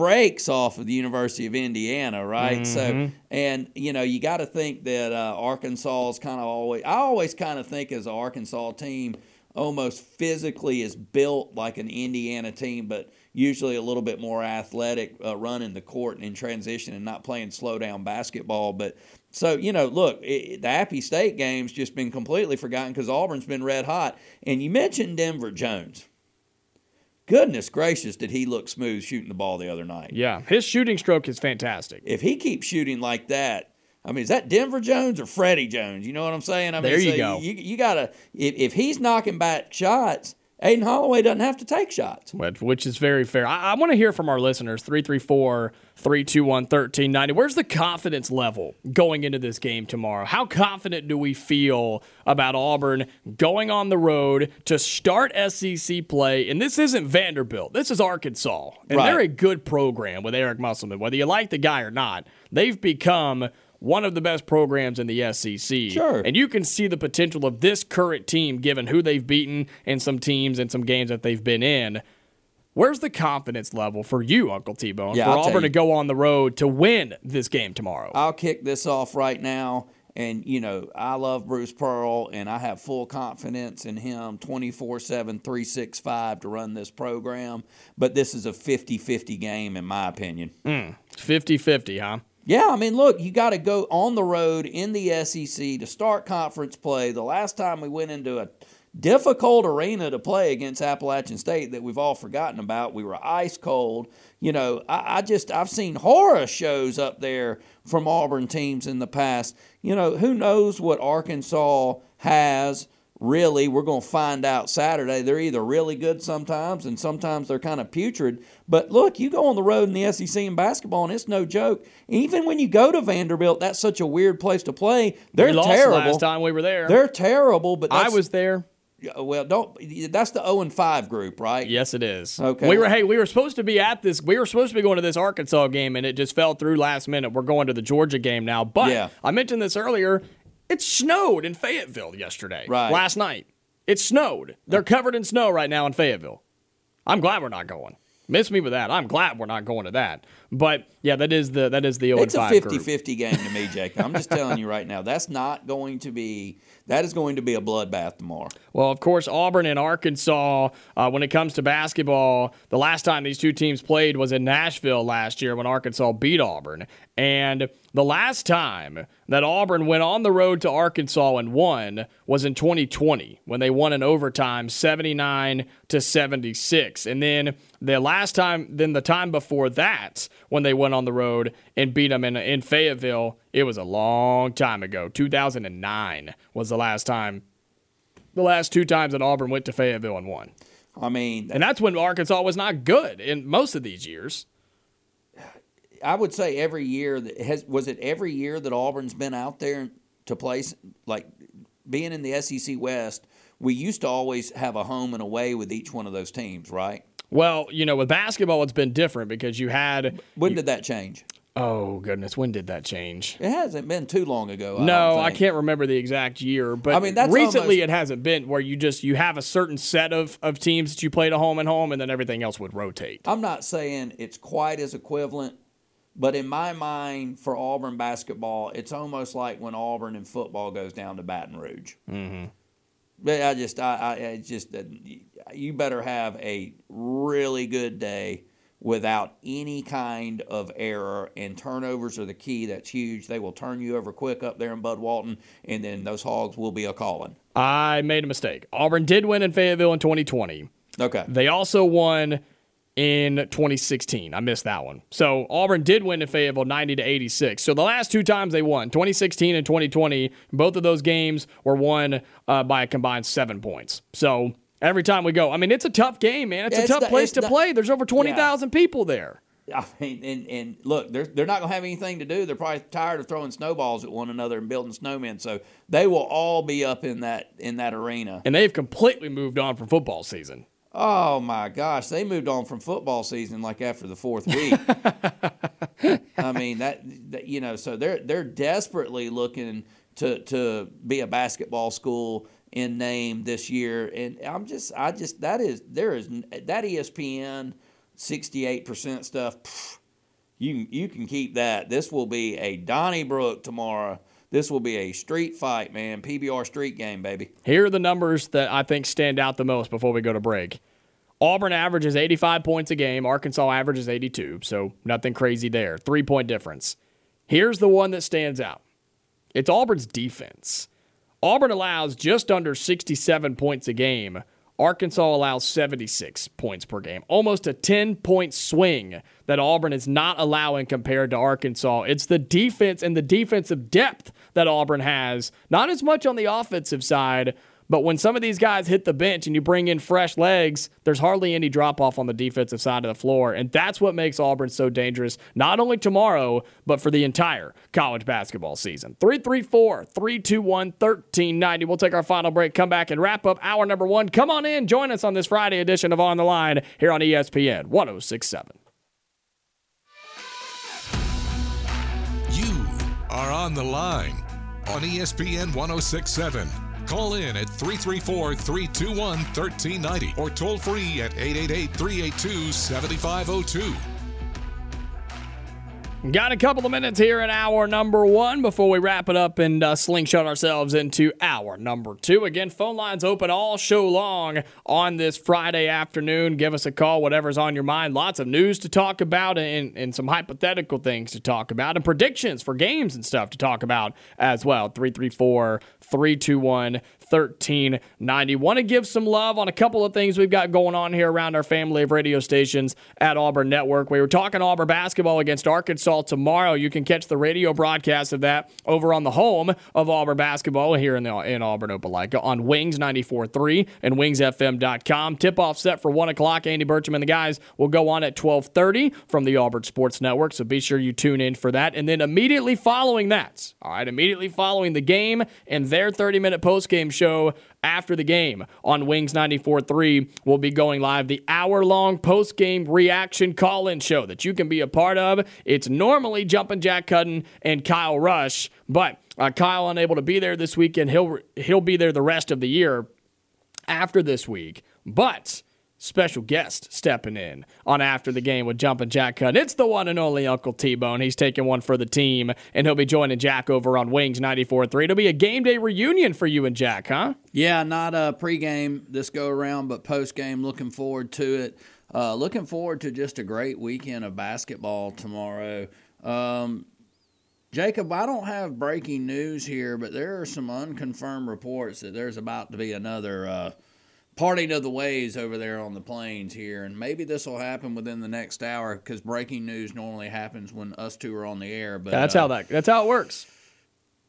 breaks off of the University of Indiana, right? So, Mm-hmm. and you know, you got to think that uh, Arkansas is kind of always. I always kind of think as an Arkansas team, almost physically is built like an Indiana team, but usually a little bit more athletic, uh, running the court and in transition and not playing slow down basketball. But so you know, look, it, the Appy State game's just been completely forgotten because Auburn's been red hot. And you mentioned Denver Jones. Goodness gracious, did he look smooth shooting the ball the other night? yeah, his shooting stroke is fantastic. If he keeps shooting like that, I mean, is that Denver Jones or Freddie Jones? You know what I'm saying? I mean, There you so go. You, you gotta if, if he's knocking back shots, Aden Holloway doesn't have to take shots. Which, which is very fair. I, I want to hear from our listeners 334 321 1390. Where's the confidence level going into this game tomorrow? How confident do we feel about Auburn going on the road to start SEC play? And this isn't Vanderbilt, this is Arkansas. And Right. they're a good program with Eric Musselman. Whether you like the guy or not, they've become one of the best programs in the SEC. Sure. And you can see the potential of this current team given who they've beaten and some teams and some games that they've been in. Where's the confidence level for you, Uncle T Bone, Yeah, for I'll Auburn to go on the road to win this game tomorrow? I'll kick this off right now. And, you know, I love Bruce Pearl, and I have full confidence in him 24 7, 365 to run this program. But this is a 50 50 game, in my opinion. Hmm. 50 50, huh? Yeah, I mean, look, you got to go on the road in the SEC to start conference play. The last time we went into a difficult arena to play against Appalachian State that we've all forgotten about, we were ice cold. You know, I, I just I've seen horror shows up there from Auburn teams in the past. You know, who knows what Arkansas has really we're going to find out saturday they're either really good sometimes and sometimes they're kind of putrid but look you go on the road in the sec in basketball and it's no joke even when you go to vanderbilt that's such a weird place to play they're we terrible last time we were there. they're terrible but I was there. well don't that's the 0 and 5 group right Yes, it is. Okay. We were hey, we were supposed to be at this. We were supposed to be going to this Arkansas game, and it just fell through last minute. We're going to the Georgia game now. But Yeah. I mentioned this earlier. It snowed in Fayetteville yesterday. Right. Last night. It snowed. They're covered in snow right now in Fayetteville. I'm glad we're not going. Miss me with that. I'm glad we're not going to that. But yeah, that is the that is the 0 it's a 5 50 group. 50 game to me, Jacob. I'm just telling you right now. That's not going to be, that is going to be a bloodbath tomorrow. Well, of course, Auburn and Arkansas, uh, when it comes to basketball, the last time these two teams played was in Nashville last year when Arkansas beat Auburn. And the last time that Auburn went on the road to Arkansas and won was in 2020 when they won in overtime 79 to 76. And then the last time, then the time before that, when they went on the road and beat them in, in Fayetteville, it was a long time ago. 2009 was the last time the last two times that Auburn went to Fayetteville and won. I mean, And that's when Arkansas was not good in most of these years. I would say every year that has was it every year that Auburn's been out there to play like being in the SEC West. We used to always have a home and away with each one of those teams, right? Well, you know, with basketball, it's been different because you had. When did that change? Oh, goodness. When did that change? It hasn't been too long ago. I No, I can't remember the exact year, but I mean, that's recently almost- it hasn't been where you just you have a certain set of, of teams that you played at home and home, and then everything else would rotate. I'm not saying it's quite as equivalent, but in my mind, for Auburn basketball, it's almost like when Auburn in football goes down to Baton Rouge. Mm-hmm. But I just, I, I just, uh, you better have a really good day without any kind of error. And turnovers are the key. That's huge. They will turn you over quick up there in Bud Walton, and then those hogs will be a calling. I made a mistake. Auburn did win in Fayetteville in 2020. Okay. They also won in 2016. I missed that one. So Auburn did win in Fayetteville 90 to 86. So the last two times they won, 2016 and 2020, both of those games were won uh, by a combined seven points. So every time we go, I mean, it's a tough game, man. It's Yeah, a it's tough the- place to the- play. There's over 20,000 people there. I mean, and, and look, they're, they're not going to have anything to do. They're probably tired of throwing snowballs at one another and building snowmen. So they will all be up in that in that arena. And they've completely moved on from football season. Oh my gosh, they moved on from football season like after the fourth week. I mean that, that you know, so they're they're desperately looking to to be a basketball school in name this year, and I'm just I just that is there is that ESPN sixty eight percent stuff. pff, you you can keep that. This will be a Donnybrook tomorrow. This will be a street fight, man. PBR street game, baby. Here are the numbers that I think stand out the most before we go to break. Auburn averages 85 points a game. Arkansas averages 82, so nothing crazy there. Three point difference. Here's the one that stands out it's Auburn's defense. Auburn allows just under 67 points a game. Arkansas allows 76 points per game. Almost a 10 point swing that Auburn is not allowing compared to Arkansas. It's the defense and the defensive depth that Auburn has, not as much on the offensive side. But when some of these guys hit the bench and you bring in fresh legs, there's hardly any drop off on the defensive side of the floor. And that's what makes Auburn so dangerous, not only tomorrow, but for the entire college basketball season. 334 321 1390. We'll take our final break, come back, and wrap up hour number one. Come on in, join us on this Friday edition of On the Line here on ESPN 1067. You are on the line on ESPN 1067. Call in at 334 321 1390 or toll free at 888 382 7502. Got a couple of minutes here in hour number one before we wrap it up and uh, slingshot ourselves into hour number two. Again, phone lines open all show long on this Friday afternoon. Give us a call, whatever's on your mind. Lots of news to talk about and, and some hypothetical things to talk about and predictions for games and stuff to talk about as well. 334 321 1390. Want to give some love on a couple of things we've got going on here around our family of radio stations at Auburn Network. We were talking Auburn basketball against Arkansas tomorrow. You can catch the radio broadcast of that over on the home of Auburn basketball here in, the, in Auburn, Opelika on Wings 94.3 and wingsfm.com. Tip off set for 1 o'clock. Andy Burcham and the guys will go on at 1230 from the Auburn Sports Network, so be sure you tune in for that. And then immediately following that, all right, immediately following the game and their 30-minute post-game show after the game on Wings 94.3 will be going live the hour-long post-game reaction call-in show that you can be a part of. It's normally Jumpin' Jack Cudden and Kyle Rush, but uh, Kyle unable to be there this weekend. He'll he'll be there the rest of the year after this week, but special guest stepping in on after the game with Jumpin' Jack Cut. It's the one and only Uncle T-Bone. He's taking one for the team, and he'll be joining Jack over on Wings 94.3. It'll be a game day reunion for you and Jack, huh? Yeah, not a pregame this go around, but postgame. Looking forward to it. Uh, looking forward to just a great weekend of basketball tomorrow. Um, Jacob, I don't have breaking news here, but there are some unconfirmed reports that there's about to be another uh, parting of the ways over there on the plains here, and maybe this will happen within the next hour because breaking news normally happens when us two are on the air. But That's uh, how that. That's how it works.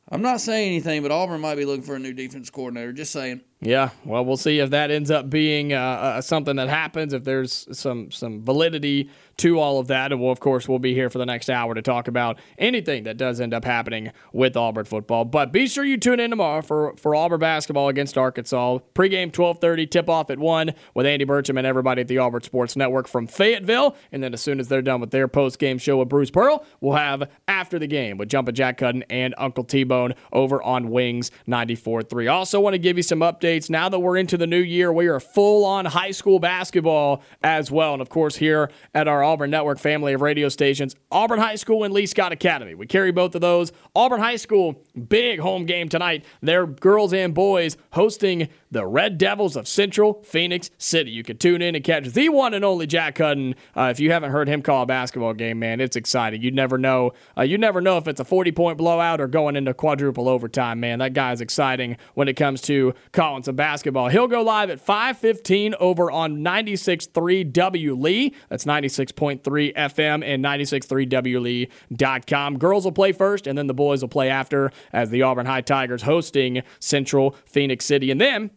I'm not saying anything, but Auburn might be looking for a new defense coordinator. Just saying. Yeah, well, we'll see if that ends up being uh, uh, something that happens. If there's some some validity to all of that, and we'll of course we'll be here for the next hour to talk about anything that does end up happening with Auburn football. But be sure you tune in tomorrow for for Auburn basketball against Arkansas. Pregame twelve thirty, tip off at one with Andy Burcham and everybody at the Auburn Sports Network from Fayetteville. And then as soon as they're done with their post game show with Bruce Pearl, we'll have after the game with Jumpin' Jack Cudden and Uncle T Bone over on Wings 94.3. Also want to give you some updates updates. Now that we're into the new year, we are full on high school basketball as well. And of course, here at our Auburn Network family of radio stations, Auburn High School and Lee Scott Academy. We carry both of those. Auburn High School, big home game tonight. Their girls and boys hosting the Red Devils of Central Phoenix City. You can tune in and catch the one and only Jack Hudden. Uh, if you haven't heard him call a basketball game, man, it's exciting. You never know. Uh, you never know if it's a 40 point blowout or going into quadruple overtime, man. That guy's exciting when it comes to calling some basketball. He'll go live at 5:15 over on 96.3 W Lee. That's 96.3 FM and 96.3 WLE.com. Girls will play first, and then the boys will play after as the Auburn High Tigers hosting Central Phoenix City, and then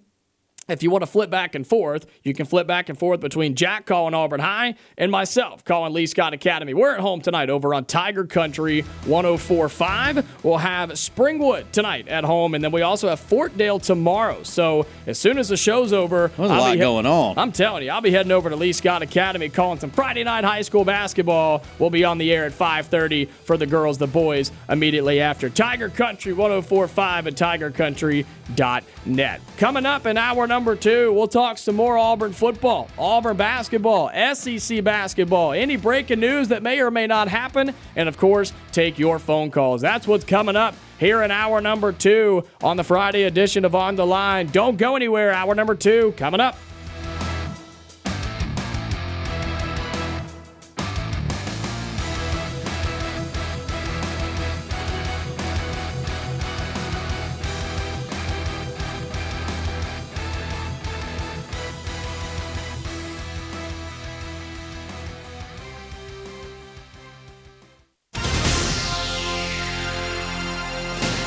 if you want to flip back and forth, you can flip back and forth between Jack calling Auburn High and myself calling Lee Scott Academy. We're at home tonight over on Tiger Country 1045. We'll have Springwood tonight at home, and then we also have Fort Dale tomorrow. So as soon as the show's over, there's a lot he- going on. I'm telling you, I'll be heading over to Lee Scott Academy calling some Friday night high school basketball. We'll be on the air at 5:30 for the girls, the boys immediately after Tiger Country 1045 at tigercountry.net. Coming up in hour number two, we'll talk some more Auburn football, Auburn basketball, SEC basketball, any breaking news that may or may not happen, and of course, take your phone calls. That's what's coming up here in hour number two on the Friday edition of On the Line. Don't go anywhere. Hour number two coming up.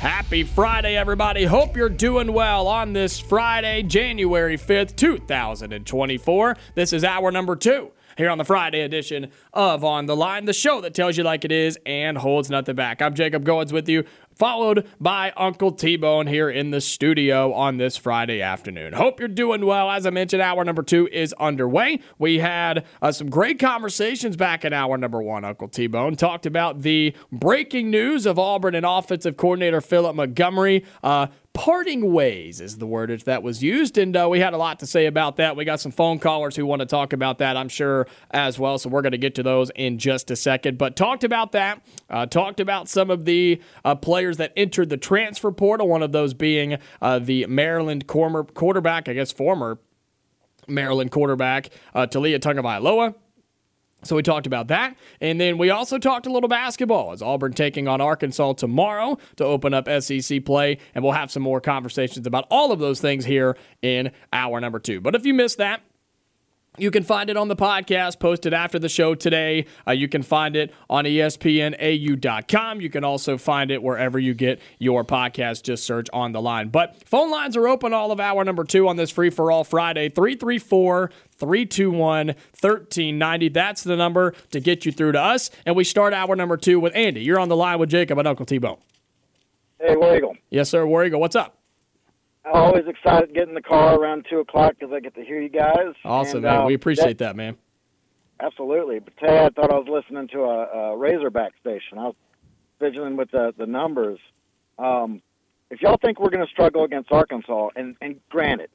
Happy Friday, everybody. Hope you're doing well on this Friday, January 5th, 2024. This is hour number two here on the Friday edition of On the Line, the show that tells you like it is and holds nothing back. I'm Jacob Goins with you, followed by Uncle T Bone here in the studio on this Friday afternoon. Hope you're doing well. As I mentioned, hour number two is underway. We had uh, some great conversations back in hour number one, Uncle T Bone. Talked about the breaking news of Auburn and offensive coordinator Phillip Montgomery. Uh, parting ways is the wordage that was used, and uh, we had a lot to say about that. We got some phone callers who want to talk about that, I'm sure, as well. So we're going to get to those in just a second. But talked about that, uh, talked about some of the uh, players that entered the transfer portal, one of those being uh, the Maryland corner, quarterback, I guess former Maryland quarterback, uh, Taulia Tagovailoa. So we talked about that. And then we also talked a little basketball as Auburn taking on Arkansas tomorrow to open up SEC play. And we'll have some more conversations about all of those things here in hour number two. But if you missed that, you can find it on the podcast posted after the show today. Uh, you can find it on espnau.com. You can also find it wherever you get your podcast. Just search on the line. But phone lines are open all of hour number two on this free for all Friday 334 321 1390. That's the number to get you through to us. And we start hour number two with Andy. You're on the line with Jacob and Uncle T Bone. Hey, War Eagle. Yes, sir. War Eagle, what's up? I'm always excited to get in the car around 2 o'clock because I get to hear you guys. Awesome, And, man. uh, we appreciate that, man. Absolutely. But today I thought I was listening to a, a Razorback station. I was vigiling with the, the numbers. Um, if y'all think we're going to struggle against Arkansas, and, and granted,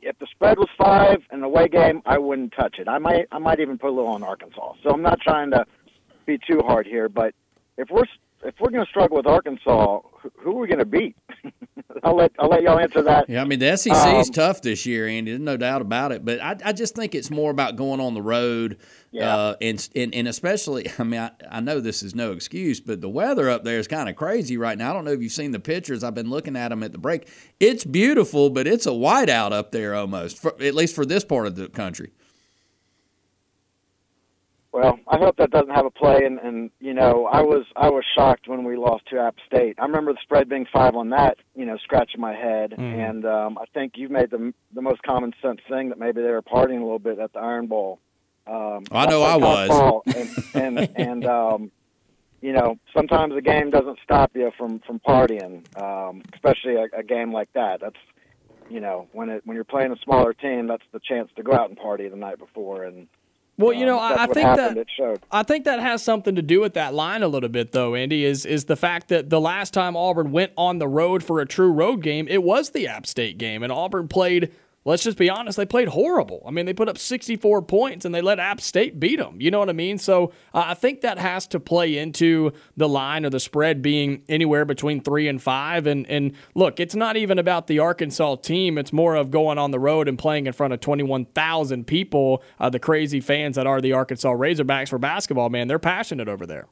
if the spread was five in the away game, I wouldn't touch it. I might I might even put a little on Arkansas. So I'm not trying to be too hard here, but if we're if we're going to struggle with Arkansas, who, are we going to beat? I'll let I'll let y'all answer that. Yeah, I mean the SEC is Um, tough this year, Andy. There's no doubt about it. But I, I just think it's more about going on the road, Yeah. uh, and, and and especially, I mean, I, I know this is no excuse, but the weather up there is kind of crazy right now. I don't know if you've seen the pictures. I've been looking at them at the break. It's beautiful, but it's a whiteout up there almost, for, at least for this part of the country. Well, I hope that doesn't have a play. And, and you know, I was I was shocked when we lost to App State. I remember the spread being five on that. You know, scratching my head. And um, I think you've made the the most common sense thing that maybe they were partying a little bit at the Iron Bowl. Um, I know I played was. and and, and um, you know, sometimes a game doesn't stop you from from partying, um, especially a, a game like that. That's you know, when it when you're playing a smaller team, that's the chance to go out and party the night before. And Well, you know, um, I, I think happened. that. I think that has something to do with that line a little bit, though, Andy. Is is the fact that the last time Auburn went on the road for a true road game, it was the App State game, and Auburn played. Let's just be honest, they played horrible. I mean, they put up 64 points and they let App State beat them. You know what I mean? So uh, I think that has to play into the line or the spread being anywhere between three and five. And and look, it's not even about the Arkansas team. It's more of going on the road and playing in front of 21,000 people, uh, the crazy fans that are the Arkansas Razorbacks for basketball. Man, they're passionate over there.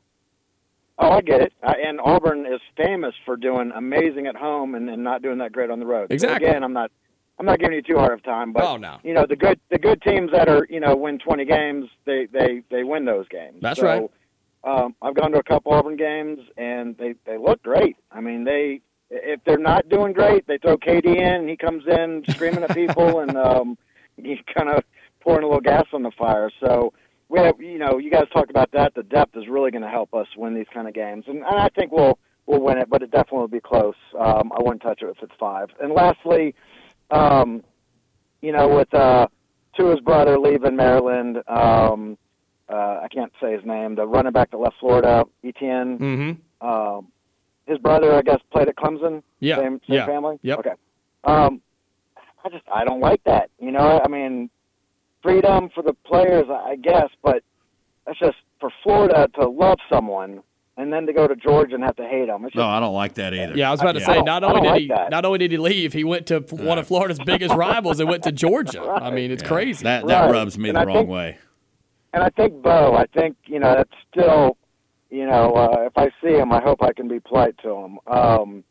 Oh, I get it. Uh, and Auburn is famous for doing amazing at home and, and not doing that great on the road. So Exactly. again, I'm not I'm not giving you too hard of time, but Oh, no. you know the good the good teams that are you know win 20 games, they they they win those games. That's so, right. Um, I've gone to a couple Auburn games and they they look great. I mean they if they're not doing great, they throw KD in. and He comes in screaming at people and um, he's kind of pouring a little gas on the fire. So we have, you know, you guys talked about that. The depth is really going to help us win these kind of games, and, and I think we'll we'll win it, but it definitely will be close. Um, I wouldn't touch it if it's five. And lastly, um, you know, with uh, Tua's brother leaving Maryland, um, uh, I can't say his name, the running back that left Florida, Etienne. Mm-hmm. Um, his brother, I guess, played at Clemson. Yeah, Same, same yeah, family. yep. Okay. Um, I just I don't like that. You know, I mean, freedom for the players, I I guess, but that's just for Florida to love someone and then to go to Georgia and have to hate them. It's just, No, I don't like that either. Yeah, I was about to Yeah. say I don't- only did like he that. not only did he leave, he went to one of Florida's biggest rivals and went to Georgia. I mean, it's crazy. That that Right. rubs me And the I wrong think- way. and I think Bo, I think you know that's still, you know, uh, if I see him, I hope I can be polite to him. Um,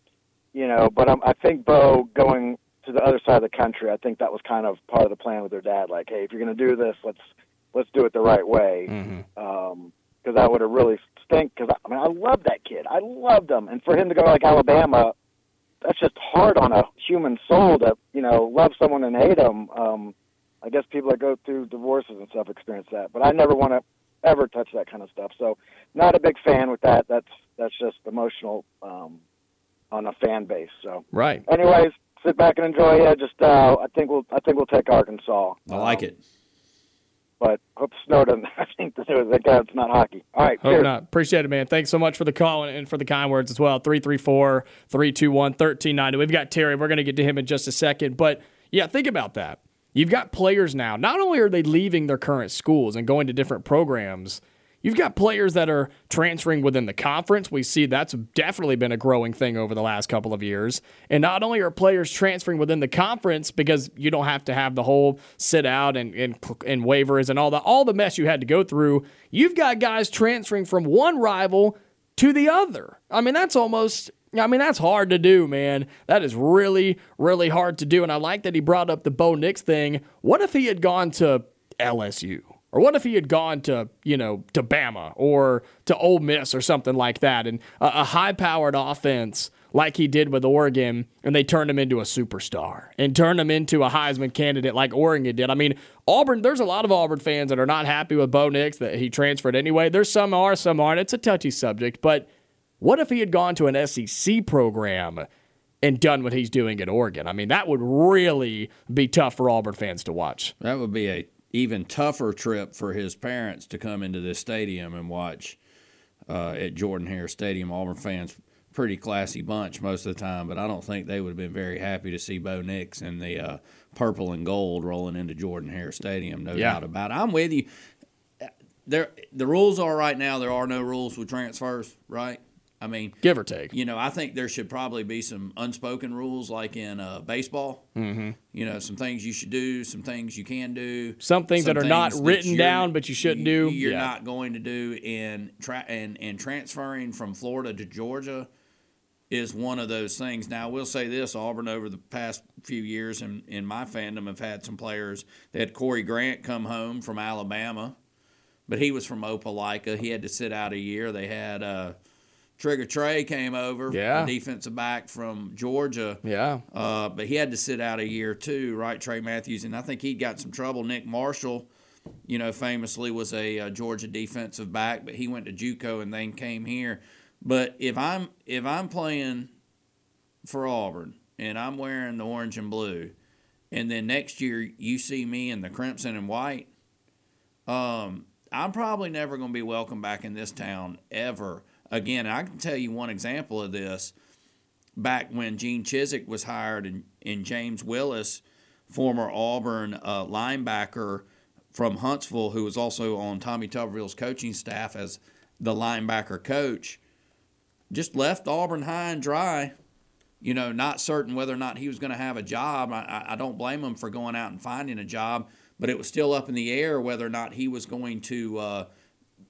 you know, but I'm, I think Bo going to the other side of the country, I think that was kind of part of the plan with their dad. Like, hey, if you're going to do this, let's let's do it the right way. Um, because that would have really stink. Because I mean, I love that kid. I loved him, and for him to go to like Alabama, that's just hard on a human soul to you know love someone and hate them. Um, I guess people that go through divorces and stuff experience that, but I never want to ever touch that kind of stuff. So, not a big fan with that. That's that's just emotional um, on a fan base. So, Right. anyways, sit back and enjoy it. Just uh, I think we'll I think we'll take Arkansas. I like Um, it. But hope snow doesn't. I think that it's not hockey. All right, Hope cheers. not. Appreciate it, man. Thanks so much for the call and, and for the kind words as well. 334 321 1390. We've got Terry. We're going to get to him in just a second. But yeah, think about that. You've got players now. Not only are they leaving their current schools and going to different programs, you've got players that are transferring within the conference. We see that's definitely been a growing thing over the last couple of years. And not only are players transferring within the conference because you don't have to have the whole sit out and, and, and waivers and all the all the mess you had to go through, you've got guys transferring from one rival to the other. I mean, that's almost I mean, that's hard to do, man. That is really, really hard to do. And I like that he brought up the Bo Nix thing. What if he had gone to LSU? Or what if he had gone to, you know, to Bama or to Ole Miss or something like that and a, a high powered offense like he did with Oregon and they turned him into a superstar and turned him into a Heisman candidate like Oregon did. I mean, Auburn, there's a lot of Auburn fans that are not happy with Bo Nix that he transferred anyway. There's some are, some aren't. It's a touchy subject, but what if he had gone to an SEC program and done what he's doing at Oregon? I mean, that would really be tough for Auburn fans to watch. That would be a even tougher trip for his parents to come into this stadium and watch uh, at Jordan Hare Stadium. Auburn fans, pretty classy bunch most of the time, but I don't think they would have been very happy to see Bo Nix in the uh, purple and gold rolling into Jordan Hare Stadium. No Yeah. doubt about it. I'm with you. There, the rules are right now. There are no rules with transfers, right? I mean, give or take. you know, I think there should probably be some unspoken rules, like in uh, baseball. Mm-hmm. You know, some things you should do, some things you can do, Some things that are not written down, but you shouldn't do. You're Yeah. not going to do in tra- and and transferring from Florida to Georgia is one of those things. Now, I will say this: Auburn over the past few years, in in my fandom, have had some players. They had Corey Grant come home from Alabama, but he was from Opelika. He had to sit out a year. They had. Uh, Trigger Trey came over, Yeah. a defensive back from Georgia. Yeah. Uh, but he had to sit out a year too, right? Tray Matthews, and I think he'd got some trouble. Nick Marshall, you know, famously was a uh, Georgia defensive back, but he went to JUCO and then came here. But if I'm if I'm playing for Auburn and I'm wearing the orange and blue, and then next year you see me in the crimson and white, um, I'm probably never going to be welcome back in this town ever again. I can tell you one example of this back when Gene Chizik was hired and, and James Willis, former Auburn uh, linebacker from Huntsville, who was also on Tommy Tuberville's coaching staff as the linebacker coach, just left Auburn high and dry. You know, not certain whether or not he was going to have a job. I, I- don't blame him for going out and finding a job, but it was still up in the air whether or not he was going to uh,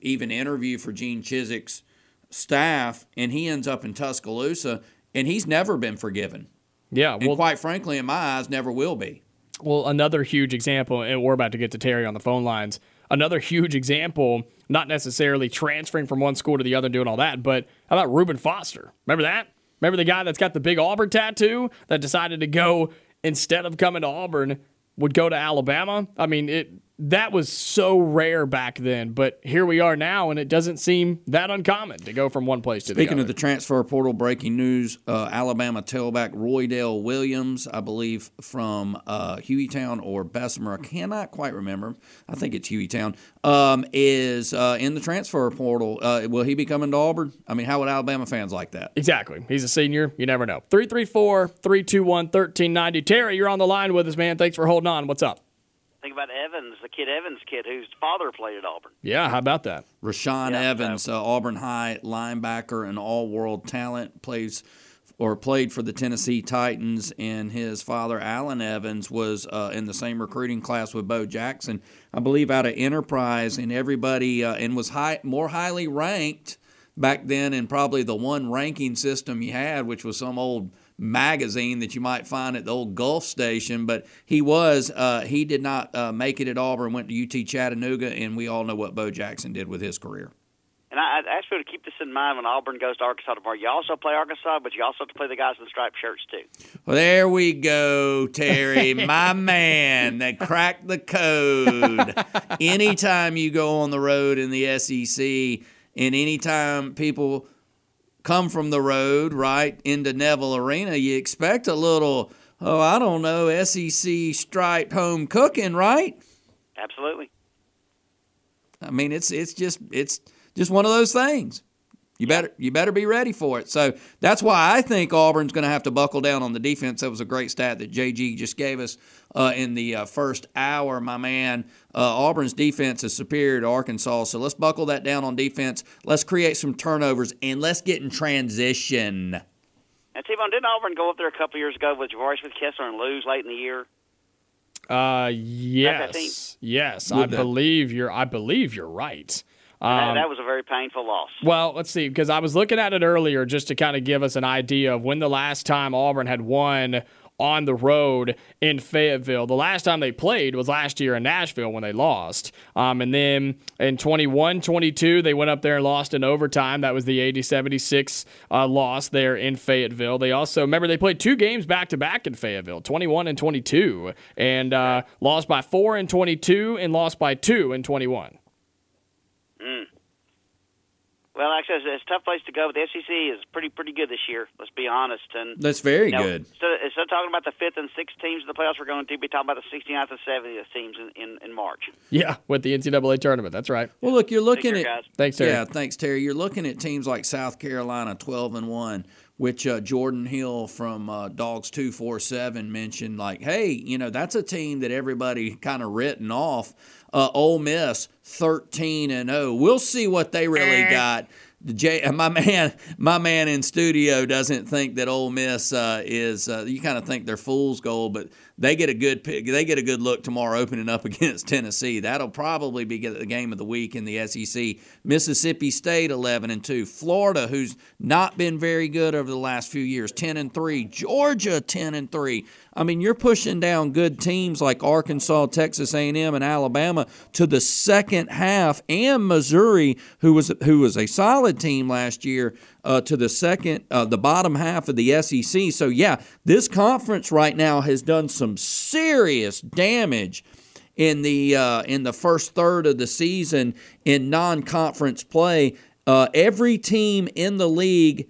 even interview for Gene Chizik's staff, and he ends up in Tuscaloosa, and he's never been forgiven. Yeah. And Well, quite frankly, in my eyes, never will be. Well, another huge example, and we're about to get to Terry on the phone lines. Another huge example, not necessarily transferring from one school to the other, and doing all that, but how about Reuben Foster? Remember that? Remember the guy that's got the big Auburn tattoo that decided to go instead of coming to Auburn, would go to Alabama? I mean, it that was so rare back then, but here we are now, and it doesn't seem that uncommon to go from one place to the other. Speaking of the transfer portal, breaking news: uh, Alabama tailback Roydell Williams, I believe from uh, Hueytown or Bessemer, I cannot quite remember. I think it's Hueytown. Um, is uh, in the transfer portal. Uh, will he be coming to Auburn? I mean, how would Alabama fans like that? Exactly. He's a senior. You never know. 334 321 1390. Terry, you're on the line with us, man. Thanks for holding on. What's up? Think about Evans, the kid Evans kid whose father played at Auburn. Yeah, how about that? Rashaan Yeah, Evans, uh, Auburn High linebacker and all-world talent, plays or played for the Tennessee Titans, and his father Alan Evans was uh, in the same recruiting class with Bo Jackson, I believe, out of Enterprise, and everybody uh, and was high, more highly ranked back then, and probably the one ranking system you had, which was some old magazine that you might find at the old Gulf station. But he was uh, he did not uh, make it at Auburn, went to UT Chattanooga, and we all know what Bo Jackson did with his career. And I, I'd ask you to keep this in mind when Auburn goes to Arkansas tomorrow. You also play Arkansas, but you also have to play the guys in the striped shirts too. Well, there we go, Terry, my man that cracked the code. anytime you go on the road in the SEC, and anytime people come from the road right into Neville Arena, you expect a little, oh, I don't know, SEC striped home cooking, right? Absolutely. I mean, it's it's just it's just one of those things. You better you better be ready for it. So that's why I think Auburn's going to have to buckle down on the defense. That was a great stat that JG just gave us uh, in the uh, first hour, my man. Uh, Auburn's defense is superior to Arkansas, so let's buckle that down on defense. Let's create some turnovers and let's get in transition. And T-Bone, didn't Auburn go up there a couple years ago with Javaris with Kessler and lose late in the year? Uh, team. yes, yes, I that- believe you're. I believe you're right. Um, that, that was a very painful loss. well, let's see, because I was looking at it earlier just to kind of give us an idea of when the last time Auburn had won on the road in Fayetteville. The last time they played was last year in Nashville when they lost. Um, and then in 21 22, they went up there and lost in overtime. That was the 80 76 uh, loss there in Fayetteville. They also, remember, they played two games back to back in Fayetteville 21 and 22, and uh, lost by four in 22 and lost by two in 21. Well, actually, it's, it's a tough place to go. But the SEC is pretty pretty good this year. Let's be honest. And That's very you know, good. Instead of, instead of talking about the fifth and sixth teams in the playoffs, we're going to be talking about the 69th and 70th teams in, in, in March. Yeah, with the NCAA tournament. That's right. Well, look, you're looking care, at guys. Thanks, Terry. Yeah, thanks, Terry. You're looking at teams like South Carolina, 12 and one, which uh, Jordan Hill from uh, Dogs two four seven mentioned. Like, hey, you know that's a team that everybody kind of written off. Uh, Ole Miss, 13 and 0. We'll see what they really got. Jay, my man, my man in studio doesn't think that Ole Miss uh, is. Uh, you kind of think they're fool's gold, but they get a good pick. They get a good look tomorrow, opening up against Tennessee. That'll probably be the game of the week in the SEC. Mississippi State, eleven and two. Florida, who's not been very good over the last few years, ten and three. Georgia, ten and three. I mean, you're pushing down good teams like Arkansas, Texas A&M, and Alabama to the second half, and Missouri, who was who was a solid team last year, uh, to the second, uh, the bottom half of the SEC. So yeah, this conference right now has done some serious damage in the uh, in the first third of the season in non-conference play. Uh, every team in the league,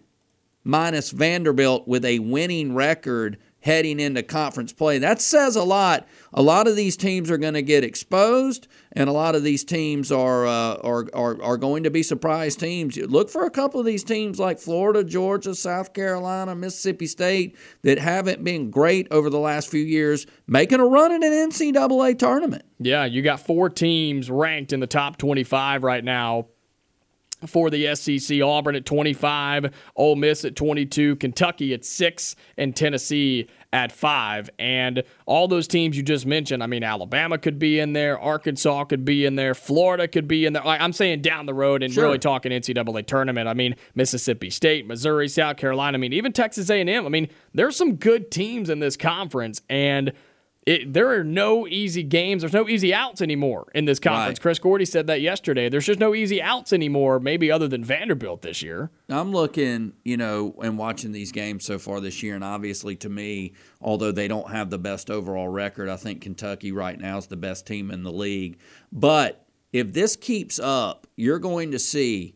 minus Vanderbilt, with a winning record heading into conference play. That says a lot. A lot of these teams are going to get exposed, and a lot of these teams are, uh, are, are, are going to be surprise teams. Look for a couple of these teams like Florida, Georgia, South Carolina, Mississippi State that haven't been great over the last few years, making a run in an NCAA tournament. Yeah, you got four teams ranked in the top 25 right now for the SEC. Auburn at 25, Ole Miss at 22, Kentucky at 6, and Tennessee at 5. And all those teams you just mentioned, I mean, Alabama could be in there, Arkansas could be in there, Florida could be in there. I'm saying down the road and sure. really talking NCAA tournament. I mean, Mississippi State, Missouri, South Carolina. I mean, even Texas A&M. I mean, there's some good teams in this conference and – it, there are no easy games. There's no easy outs anymore in this conference. Right. Chris Gordy said that yesterday. There's just no easy outs anymore, maybe other than Vanderbilt this year. I'm looking, you know, and watching these games so far this year, and obviously to me, although they don't have the best overall record, I think Kentucky right now is the best team in the league. But if this keeps up, you're going to see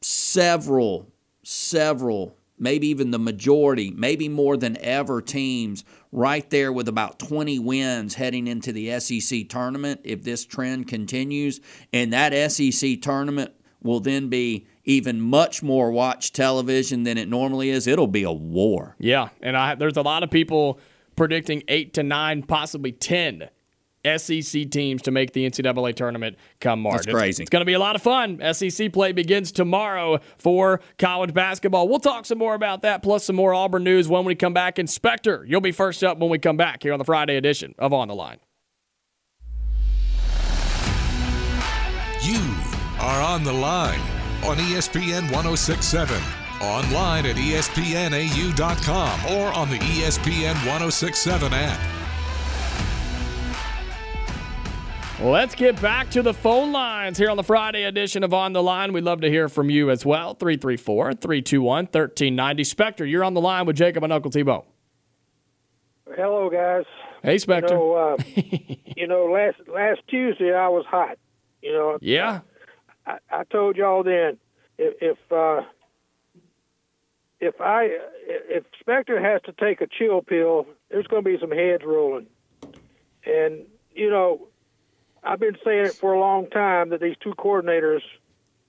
several, several maybe even the majority, maybe more than ever teams right there with about 20 wins heading into the SEC tournament if this trend continues. And that SEC tournament will then be even much more watch television than it normally is. It'll be a war. Yeah, and I, there's a lot of people predicting 8 to 9, possibly 10 SEC teams to make the NCAA tournament come March. That's crazy. It's, it's going to be a lot of fun. SEC play begins tomorrow for college basketball. We'll talk some more about that, plus some more Auburn news when we come back. Inspector, you'll be first up when we come back here on the Friday edition of On the Line. You are on the line on ESPN 1067 online at espnau.com or on the ESPN 1067 app. Let's get back to the phone lines here on the Friday edition of On the Line. We'd love to hear from you as well. 334 321 1390. Spectre, you're on the line with Jacob and Uncle T Bone. Hello, guys. Hey, Spectre. You know, uh, you know, last last Tuesday I was hot. You know. Yeah. I, I told y'all then if if, uh, if I if Spectre has to take a chill pill, there's going to be some heads rolling, and you know I've been saying it for a long time that these two coordinators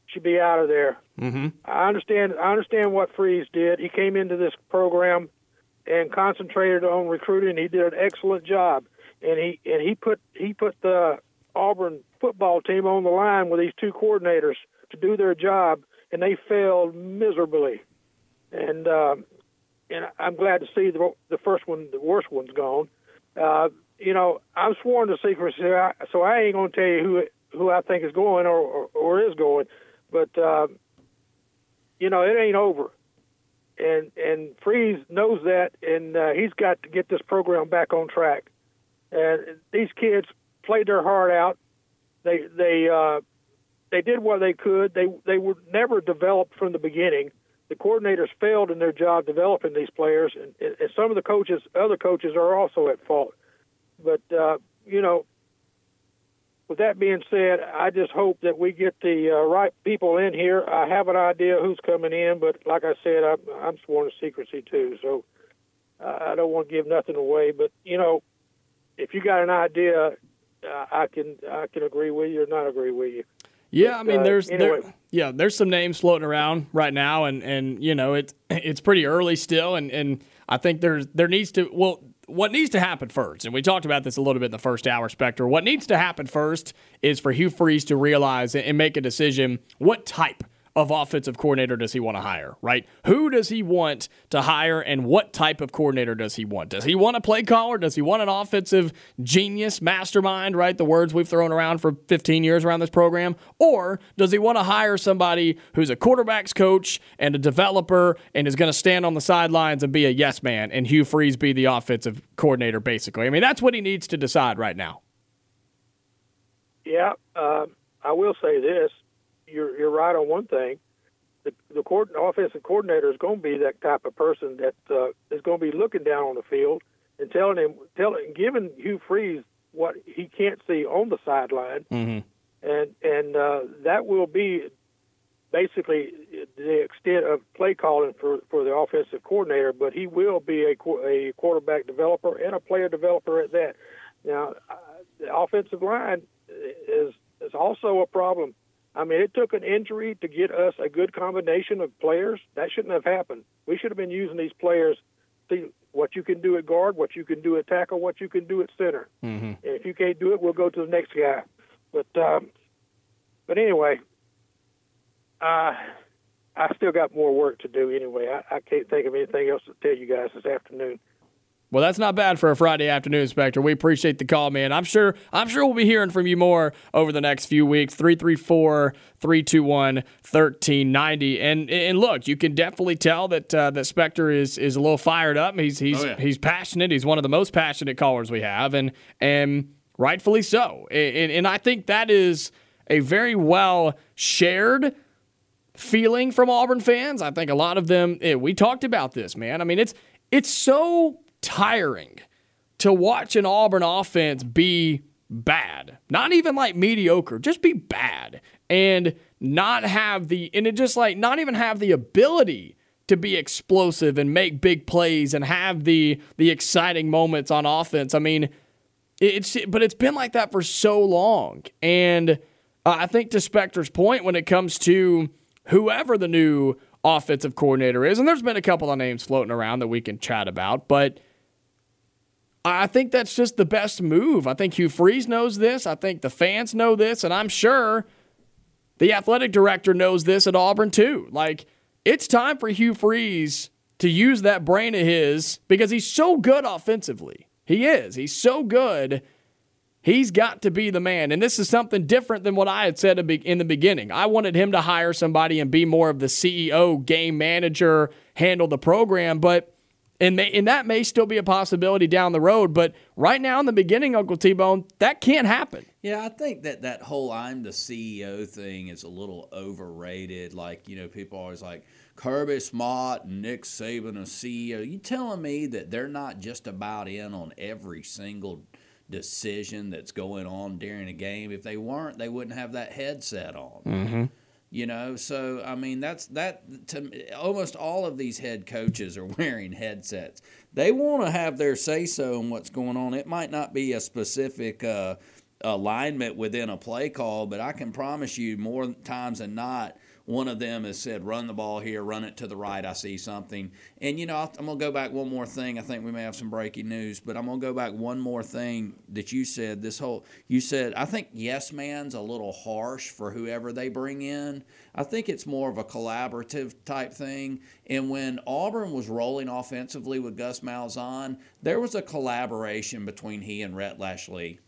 should be out of there. Mm-hmm. I understand. I understand what Freeze did. He came into this program and concentrated on recruiting. He did an excellent job, and he and he put he put the Auburn football team on the line with these two coordinators to do their job, and they failed miserably. And uh, and I'm glad to see the the first one, the worst one's gone. Uh, you know, I'm sworn to secrecy, so I ain't going to tell you who who I think is going or or, or is going, but uh, you know, it ain't over, and and Freeze knows that, and uh, he's got to get this program back on track. And these kids played their heart out. They they uh, they did what they could. They they were never developed from the beginning. The coordinators failed in their job developing these players, and, and some of the coaches, other coaches, are also at fault. But uh, you know, with that being said, I just hope that we get the uh, right people in here. I have an idea who's coming in, but like I said, I'm, I'm sworn to secrecy too, so I don't want to give nothing away. But you know, if you got an idea, I can I can agree with you or not agree with you. Yeah, I mean, uh, there's anyway. there, yeah, there's some names floating around right now, and and you know, it's it's pretty early still, and and I think there's there needs to well what needs to happen first, and we talked about this a little bit in the first hour, Spectre. What needs to happen first is for Hugh Freeze to realize and make a decision what type of offensive coordinator does he want to hire, right? Who does he want to hire and what type of coordinator does he want? Does he want a play caller? Does he want an offensive genius, mastermind, right? The words we've thrown around for 15 years around this program. Or does he want to hire somebody who's a quarterback's coach and a developer and is going to stand on the sidelines and be a yes man and Hugh Freeze be the offensive coordinator, basically? I mean, that's what he needs to decide right now. Yeah, uh, I will say this: you're you're right on one thing. The the court, offensive coordinator is going to be that type of person that uh, is going to be looking down on the field and telling him, telling, giving Hugh Freeze what he can't see on the sideline, mm-hmm. and and uh, that will be basically the extent of play calling for, for the offensive coordinator. But he will be a a quarterback developer and a player developer at that. Now, uh, the offensive line is is also a problem. I mean, it took an injury to get us a good combination of players. That shouldn't have happened. We should have been using these players see what you can do at guard, what you can do at tackle, what you can do at center. Mm-hmm. And if you can't do it, we'll go to the next guy. But um, but anyway, I I still got more work to do anyway. I, I can't think of anything else to tell you guys this afternoon. Well, that's not bad for a Friday afternoon, Spectre. We appreciate the call, man. I'm sure I'm sure we'll be hearing from you more over the next few weeks. 334-321-1390. And and look, you can definitely tell that uh, that Spectre is is a little fired up. He's he's Oh, yeah. he's passionate. He's one of the most passionate callers we have and and rightfully so. And, and I think that is a very well shared feeling from Auburn fans. I think a lot of them. eh, we talked about this, man. I mean, it's it's so tiring to watch an Auburn offense be bad, not even like mediocre, just be bad, and not have the and it just like not even have the ability to be explosive and make big plays and have the the exciting moments on offense. I mean, it's but it's been like that for so long, and uh, I think to Spectre's point when it comes to whoever the new offensive coordinator is, and there's been a couple of names floating around that we can chat about, but I think that's just the best move. I think Hugh Freeze knows this. I think the fans know this, and I'm sure the athletic director knows this at Auburn too. Like it's time for Hugh Freeze to use that brain of his because he's so good offensively. He is. He's so good. He's got to be the man. And this is something different than what I had said in the beginning. I wanted him to hire somebody and be more of the CEO, game manager, handle the program, but and, may, and that may still be a possibility down the road. But right now, in the beginning, Uncle T Bone, that can't happen. Yeah, I think that that whole "I'm the CEO" thing is a little overrated. Like, you know, people always like Kirby Smart and Nick Saban, a CEO. You telling me that they're not just about in on every single decision that's going on during a game? If they weren't, they wouldn't have that headset on. Mm-hmm. You know, so I mean, that's that. To almost all of these head coaches are wearing headsets. They want to have their say so on what's going on. It might not be a specific uh, alignment within a play call, but I can promise you, more times than not, one of them has said, "Run the ball here, run it to the right. I see something." And you know, I'm gonna go back one more thing. I think we may have some breaking news, but I'm gonna go back one more thing that you said. This whole you said, I think yes man's a little harsh for whoever they bring in. I think it's more of a collaborative type thing. And when Auburn was rolling offensively with Gus Malzahn, there was a collaboration between he and Rhett Lashlee.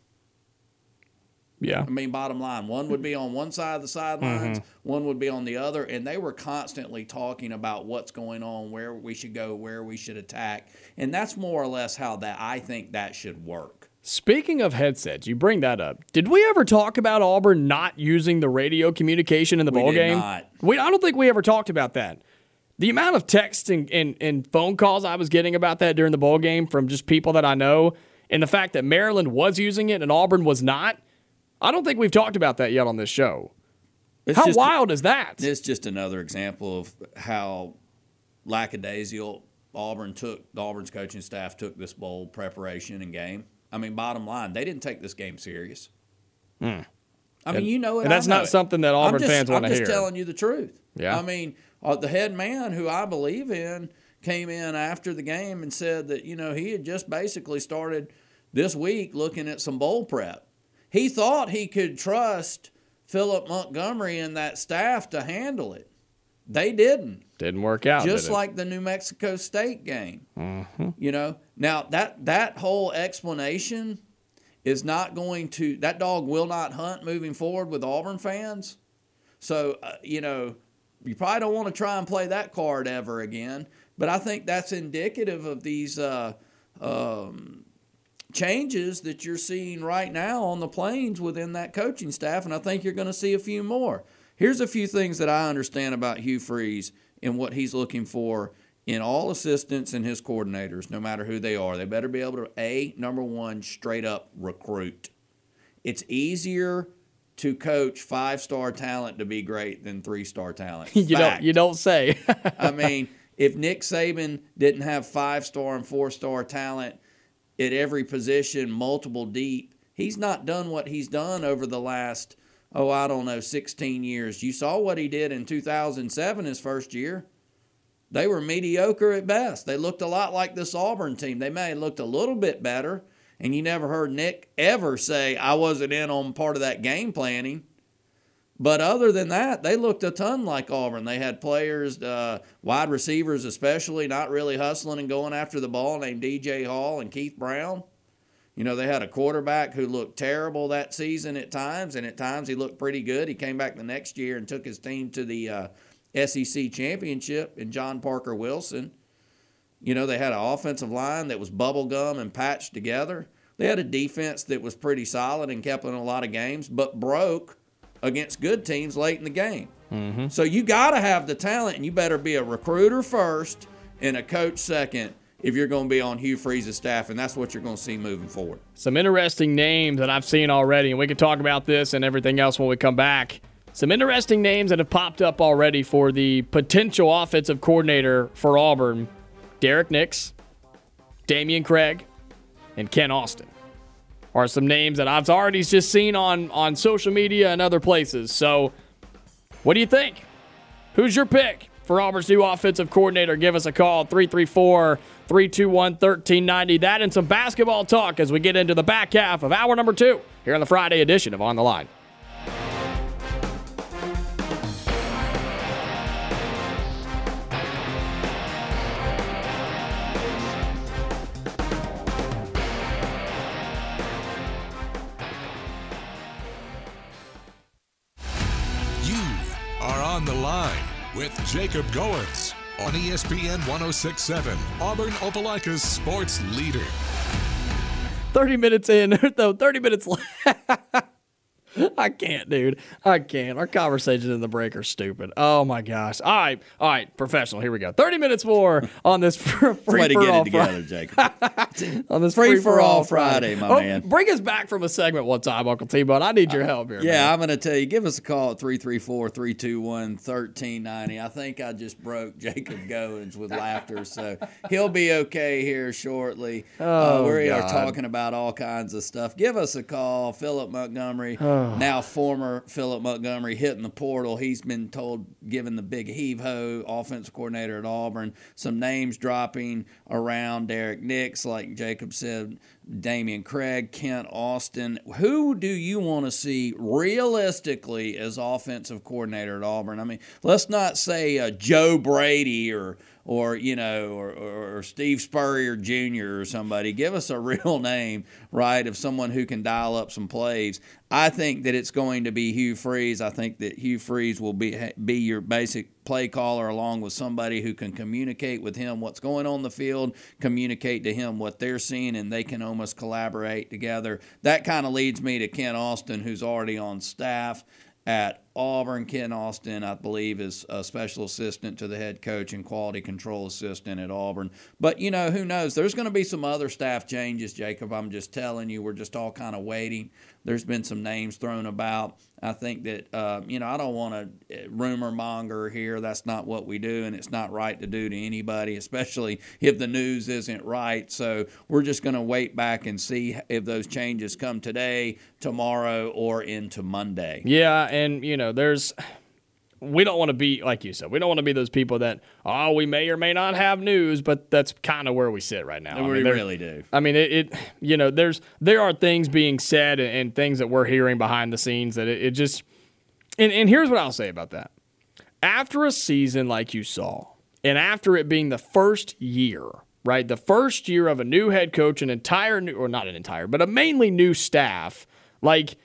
Yeah. I mean, bottom line, one would be on one side of the sidelines, mm-hmm. one would be on the other, and they were constantly talking about what's going on, where we should go, where we should attack, and that's more or less how that I think that should work. Speaking of headsets, you bring that up. Did we ever talk about Auburn not using the radio communication in the We ball game? not. We, I don't think we ever talked about that. The amount of texts and, and, and phone calls I was getting about that during the bowl game from just people that I know, and the fact that Maryland was using it and Auburn was not, I don't think we've talked about that yet on this show. It's How just- wild is that? It's just another example of how lackadaisical Auburn took Auburn's coaching staff took this bowl preparation and game. I mean, bottom line, they didn't take this game serious. I mean, Hmm. And- you know it. and that's know not it. something that Auburn just, fans wanna hear. I'm just telling you the truth. Yeah. I mean, uh, the head man, who I believe in, came in after the game and said that you know he had just basically started this week looking at some bowl prep. He thought he could trust Phillip Montgomery and that staff to handle it. They didn't. Didn't work out. just like the New Mexico State game. You know, now that that whole explanation is not going to that dog will not hunt moving forward with Auburn fans. So uh, you know, you probably don't want to try and play that card ever again. But I think that's indicative of these uh, um, changes that you're seeing right now on the plains within that coaching staff, and I think you're going to see a few more. Here's a few things that I understand about Hugh Freeze and what he's looking for in all assistants and his coordinators, no matter who they are. They better be able to a number one straight up recruit. It's easier to coach five star talent to be great than three star talent. you Fact. don't you don't say. I mean, if Nick Saban didn't have five star and four star talent at every position, multiple deep, he's not done what he's done over the last, oh, I don't know, 16 years. You saw what he did in 2007, his first year. They were mediocre at best. They looked a lot like this Auburn team. They may have looked a little bit better, and you never heard Nick ever say, I wasn't in on part of that game planning. But other than that, they looked a ton like Auburn. They had players, uh, wide receivers especially, not really hustling and going after the ball, named DJ Hall and Keith Brown. You know, they had a quarterback who looked terrible that season at times, and at times he looked pretty good. He came back the next year and took his team to the uh, SEC championship in John Parker Wilson. You know, they had an offensive line that was bubblegum and patched together. They had a defense that was pretty solid and kept in a lot of games, but broke against good teams late in the game. Mm-hmm. So you got to have the talent, and you better be a recruiter first and a coach second if you're going to be on Hugh Freeze's staff, and that's what you're going to see moving forward. Some interesting names that I've seen already, and we can talk about this and everything else when we come back. Some interesting names that have popped up already for the potential offensive coordinator for Auburn Derrick Nix, Damian Craig, and Kent Austin are some names that I've already just seen on, on social media and other places. So, what do you think? Who's your pick for Auburn's new offensive coordinator? Give us a call 334 321 1390. That and some basketball talk as we get into the back half of hour number two here on the Friday edition of On the Line. On the line with Jacob Goins on ESPN 1067, Auburn Opelika's sports leader. 30 minutes in, though, 30 minutes left. I can't, dude. I can't. Our conversations in the break are stupid. Oh my gosh. All right, all right, professional. Here we go. Thirty minutes more on this free Way to for get all it together, Jacob. On this Free free, for all Friday, my Oh, man. Bring us back from a segment one time, Uncle T. But I need your help here. Yeah, man. I'm going to tell you, give us a call at 334 321 1390. I think I just broke Jacob Goins with laughter, so he'll be okay here shortly. uh, Oh, we are talking about all kinds of stuff. Give us a call. Phillip Montgomery, now former Phillip Montgomery, hitting the portal. He's been told, given the big heave ho, offensive coordinator at Auburn. Some names dropping around Derrick Nix, like Jacob said, Damian Craig, Kent Austin. Who do you want to see realistically as offensive coordinator at Auburn? I mean, let's not say uh, Joe Brady or or you know or, or, or Steve Spurrier Jr. or somebody. Give us a real name, right, of someone who can dial up some plays. I think that it's going to be Hugh Freeze. I think that Hugh Freeze will be be your basic play caller along with somebody who can communicate with him what's going on the field, communicate to him what they're seeing, and they can almost collaborate together. That kind of leads me to Kent Austin, who's already on staff at Auburn. Kent Austin, I believe, is a special assistant to the head coach and quality control assistant at Auburn. But, you know, who knows? There's going to be some other staff changes, Jacob. I'm just telling you, we're just all kind of waiting. There's been some names thrown about. I think that, uh, you know, I don't want to rumor monger here. That's not what we do, and it's not right to do to anybody, especially if the news isn't right. So we're just going to wait back and see if those changes come today, tomorrow, or into Monday. Yeah, and you know, there's we don't want to be like you said. We don't want to be those people that oh, we may or may not have news, but that's kind of where we sit right now. I We mean, there- really do. I mean, it, it. You know, there's there are things being said and, and things that we're hearing behind the scenes that it, it just. And and here's what I'll say about that. after a season like you saw, and after it being the first year, right? The first year of a new head coach, an entire new, or not an entire, but a mainly new staff, like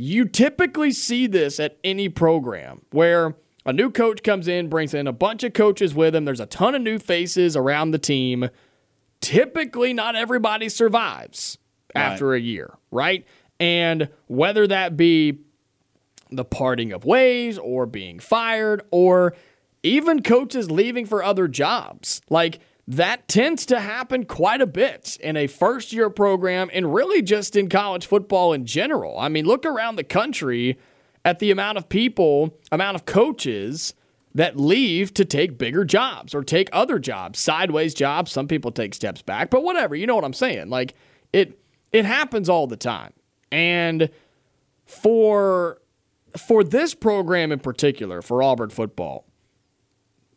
you typically see this at any program where a new coach comes in, brings in a bunch of coaches with him. There's a ton of new faces around the team. Typically, not everybody survives after a year, right? And whether that be the parting of ways or being fired or even coaches leaving for other jobs, like that tends to happen quite a bit in a first year program and really just in college football in general. I mean, look around the country at the amount of people, amount of coaches that leave to take bigger jobs or take other jobs, sideways jobs. Some people take steps back, but whatever, you know what I'm saying? Like it it happens all the time. And for for this program in particular, for Auburn football,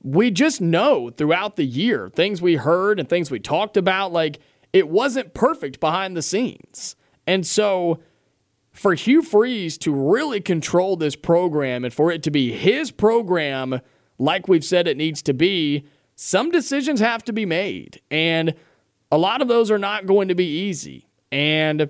we just know throughout the year things we heard and things we talked about like it wasn't perfect behind the scenes. And so for Hugh Freeze to really control this program and for it to be his program like we've said it needs to be, some decisions have to be made. And a lot of those are not going to be easy. And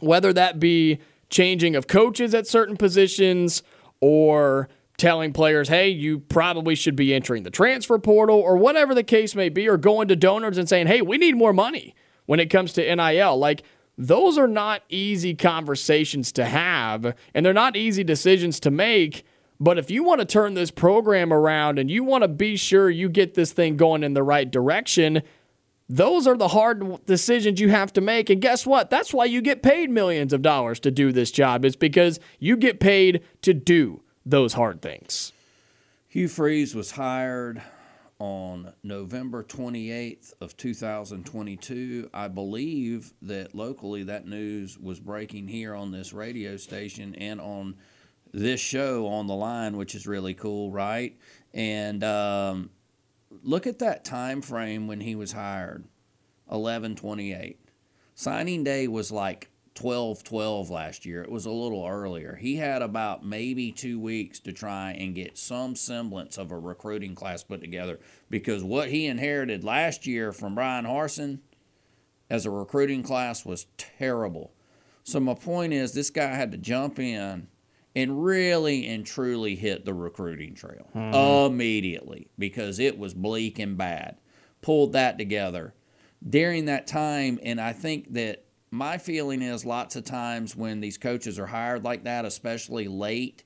whether that be changing of coaches at certain positions or telling players, hey, you probably should be entering the transfer portal or whatever the case may be, or going to donors and saying, hey, we need more money when it comes to NIL. Like, those are not easy conversations to have, and they're not easy decisions to make. But if you want to turn this program around and you want to be sure you get this thing going in the right direction, those are the hard decisions you have to make. And guess what? That's why you get paid millions of dollars to do this job. It's because you get paid to do those hard things. Hugh Freeze was hired on November 28th of 2022. I believe that locally that news was breaking here on this radio station and on this show on the line, which is really cool, right? And um, look at that time frame when he was hired, 1128. Signing day was like 12 12 last year. It was a little earlier. He had about maybe two weeks to try and get some semblance of a recruiting class put together because what he inherited last year from Bryan Harsin as a recruiting class was terrible. So, my point is, this guy had to jump in and really and truly hit the recruiting trail hmm. immediately because it was bleak and bad. Pulled that together during that time, and I think that my feeling is lots of times when these coaches are hired like that, especially late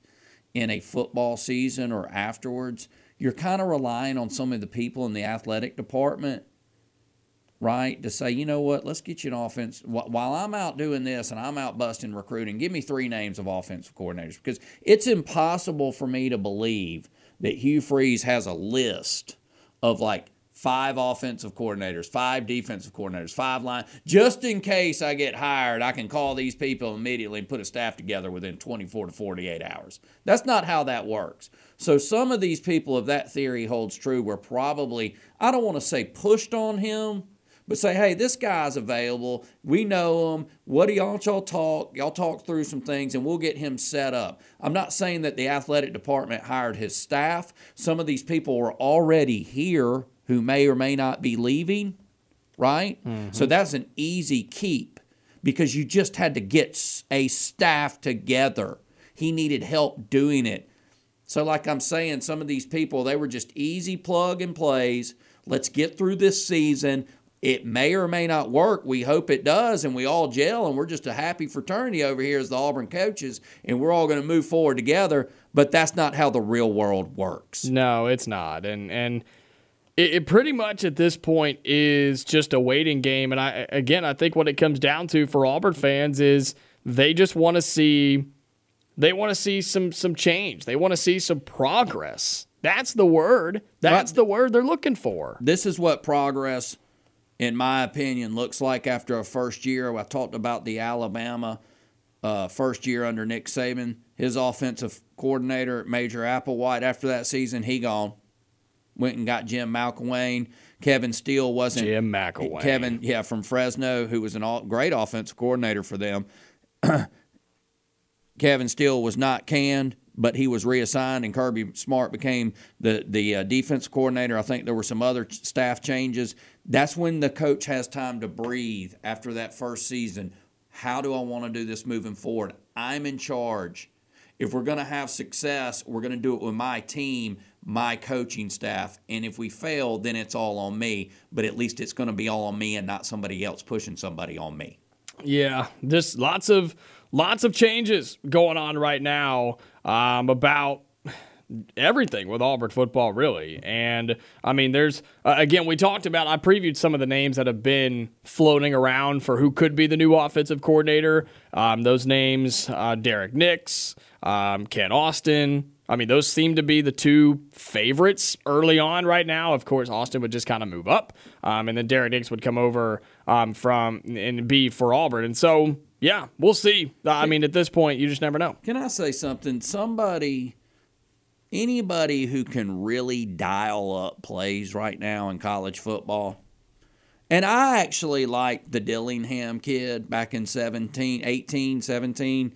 in a football season or afterwards, you're kind of relying on some of the people in the athletic department, right, to say, you know what, let's get you an offense. While I'm out doing this and I'm out busting recruiting, give me three names of offensive coordinators because it's impossible for me to believe that Hugh Freeze has a list of like five offensive coordinators, five defensive coordinators, five line. Just in case I get hired, I can call these people immediately and put a staff together within 24 to 48 hours. That's not how that works. So some of these people, if that theory holds true, were probably, I don't want to say pushed on him, but say, hey, this guy's available. We know him. What do y'all, y'all talk? Y'all talk through some things and we'll get him set up. I'm not saying that the athletic department hired his staff. Some of these people were already here who may or may not be leaving, right? So mm-hmm. that's an easy keep because you just had to get a staff together. He needed help doing it. So, like I'm saying, some of these people, they were just easy plug and plays. Let's get through this season. It may or may not work. We hope it does, and we all gel, and we're just a happy fraternity over here as the Auburn coaches, and we're all going to move forward together. But that's not how the real world works. No, it's not. And and it, it pretty much at this point is just a waiting game. And I again, I think what it comes down to for Auburn fans is they just want to see they want to see some some change. They want to see some progress. That's the word. That's the word they're looking for. this is what progress, in my opinion, looks like after a first year. I talked about the Alabama uh, first year under Nick Saban. His offensive coordinator, Major Applewhite, after that season, he gone. Went and got Jim McElwain. Kevin Steele wasn't. Jim McElwain. Kevin, yeah, from Fresno, who was an all, great offensive coordinator for them. Kevin Steele was not canned. but he was reassigned, and Kirby Smart became the the uh, defense coordinator. I think there were some other staff changes. That's when the coach has time to breathe after that first season. How do I want to do this moving forward? I'm in charge. If we're going to have success, we're going to do it with my team, my coaching staff. And if we fail, then it's all on me. But at least it's going to be all on me and not somebody else pushing somebody on me. Yeah, just lots of lots of changes going on right now um, about everything with Auburn football, really. And I mean, there's uh, again, we talked about. I previewed some of the names that have been floating around for who could be the new offensive coordinator. Um, those names: uh, Derrick Nix, um, Kent Austin. I mean, those seem to be the two favorites early on right now. Of course, Austin would just kind of move up, um, and then Derrick Nix would come over um, from and be for Auburn. And so, yeah, we'll see. I mean, at this point, you just never know. Can I say something? Somebody, anybody who can really dial up plays right now in college football. And I actually like the Dillingham kid back in 17, 18, 17.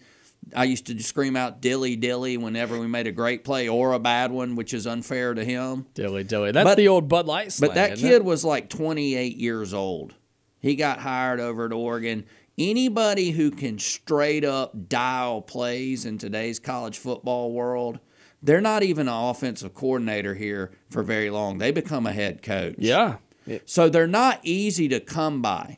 I used to scream out dilly dilly whenever we made a great play or a bad one, which is unfair to him. Dilly dilly. That's But- the old Bud Light slang. But that kid it? was like 28 years old. He got hired over at Oregon. Anybody who can straight up dial plays in today's college football world, they're not even an offensive coordinator here for very long. They become a head coach. Yeah. So they're not easy to come by.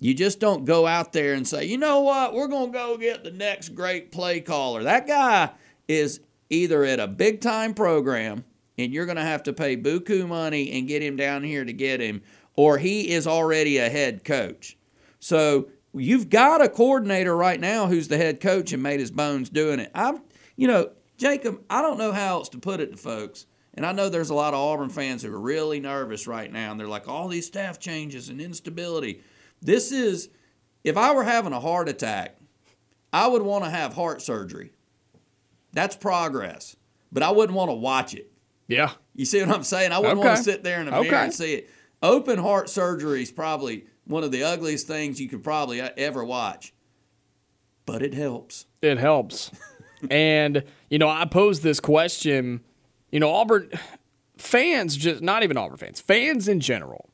You just don't go out there and say, you know what, we're going to go get the next great play caller. That guy is either at a big time program and you're going to have to pay buku money and get him down here to get him, or he is already a head coach. So you've got a coordinator right now who's the head coach and made his bones doing it. I'm, you know, Jacob, I don't know how else to put it to folks. And I know there's a lot of Auburn fans who are really nervous right now, and they're like, all these staff changes and instability. This is, if I were having a heart attack, I would want to have heart surgery. That's progress, but I wouldn't want to watch it. Yeah. You see what I'm saying? I wouldn't Okay. want to sit there in a mirror Okay. and see it. Open heart surgery is probably one of the ugliest things you could probably uh, ever watch, but it helps. It helps. and, you know, I posed this question, you know, Auburn fans, just not even Auburn fans, fans in general,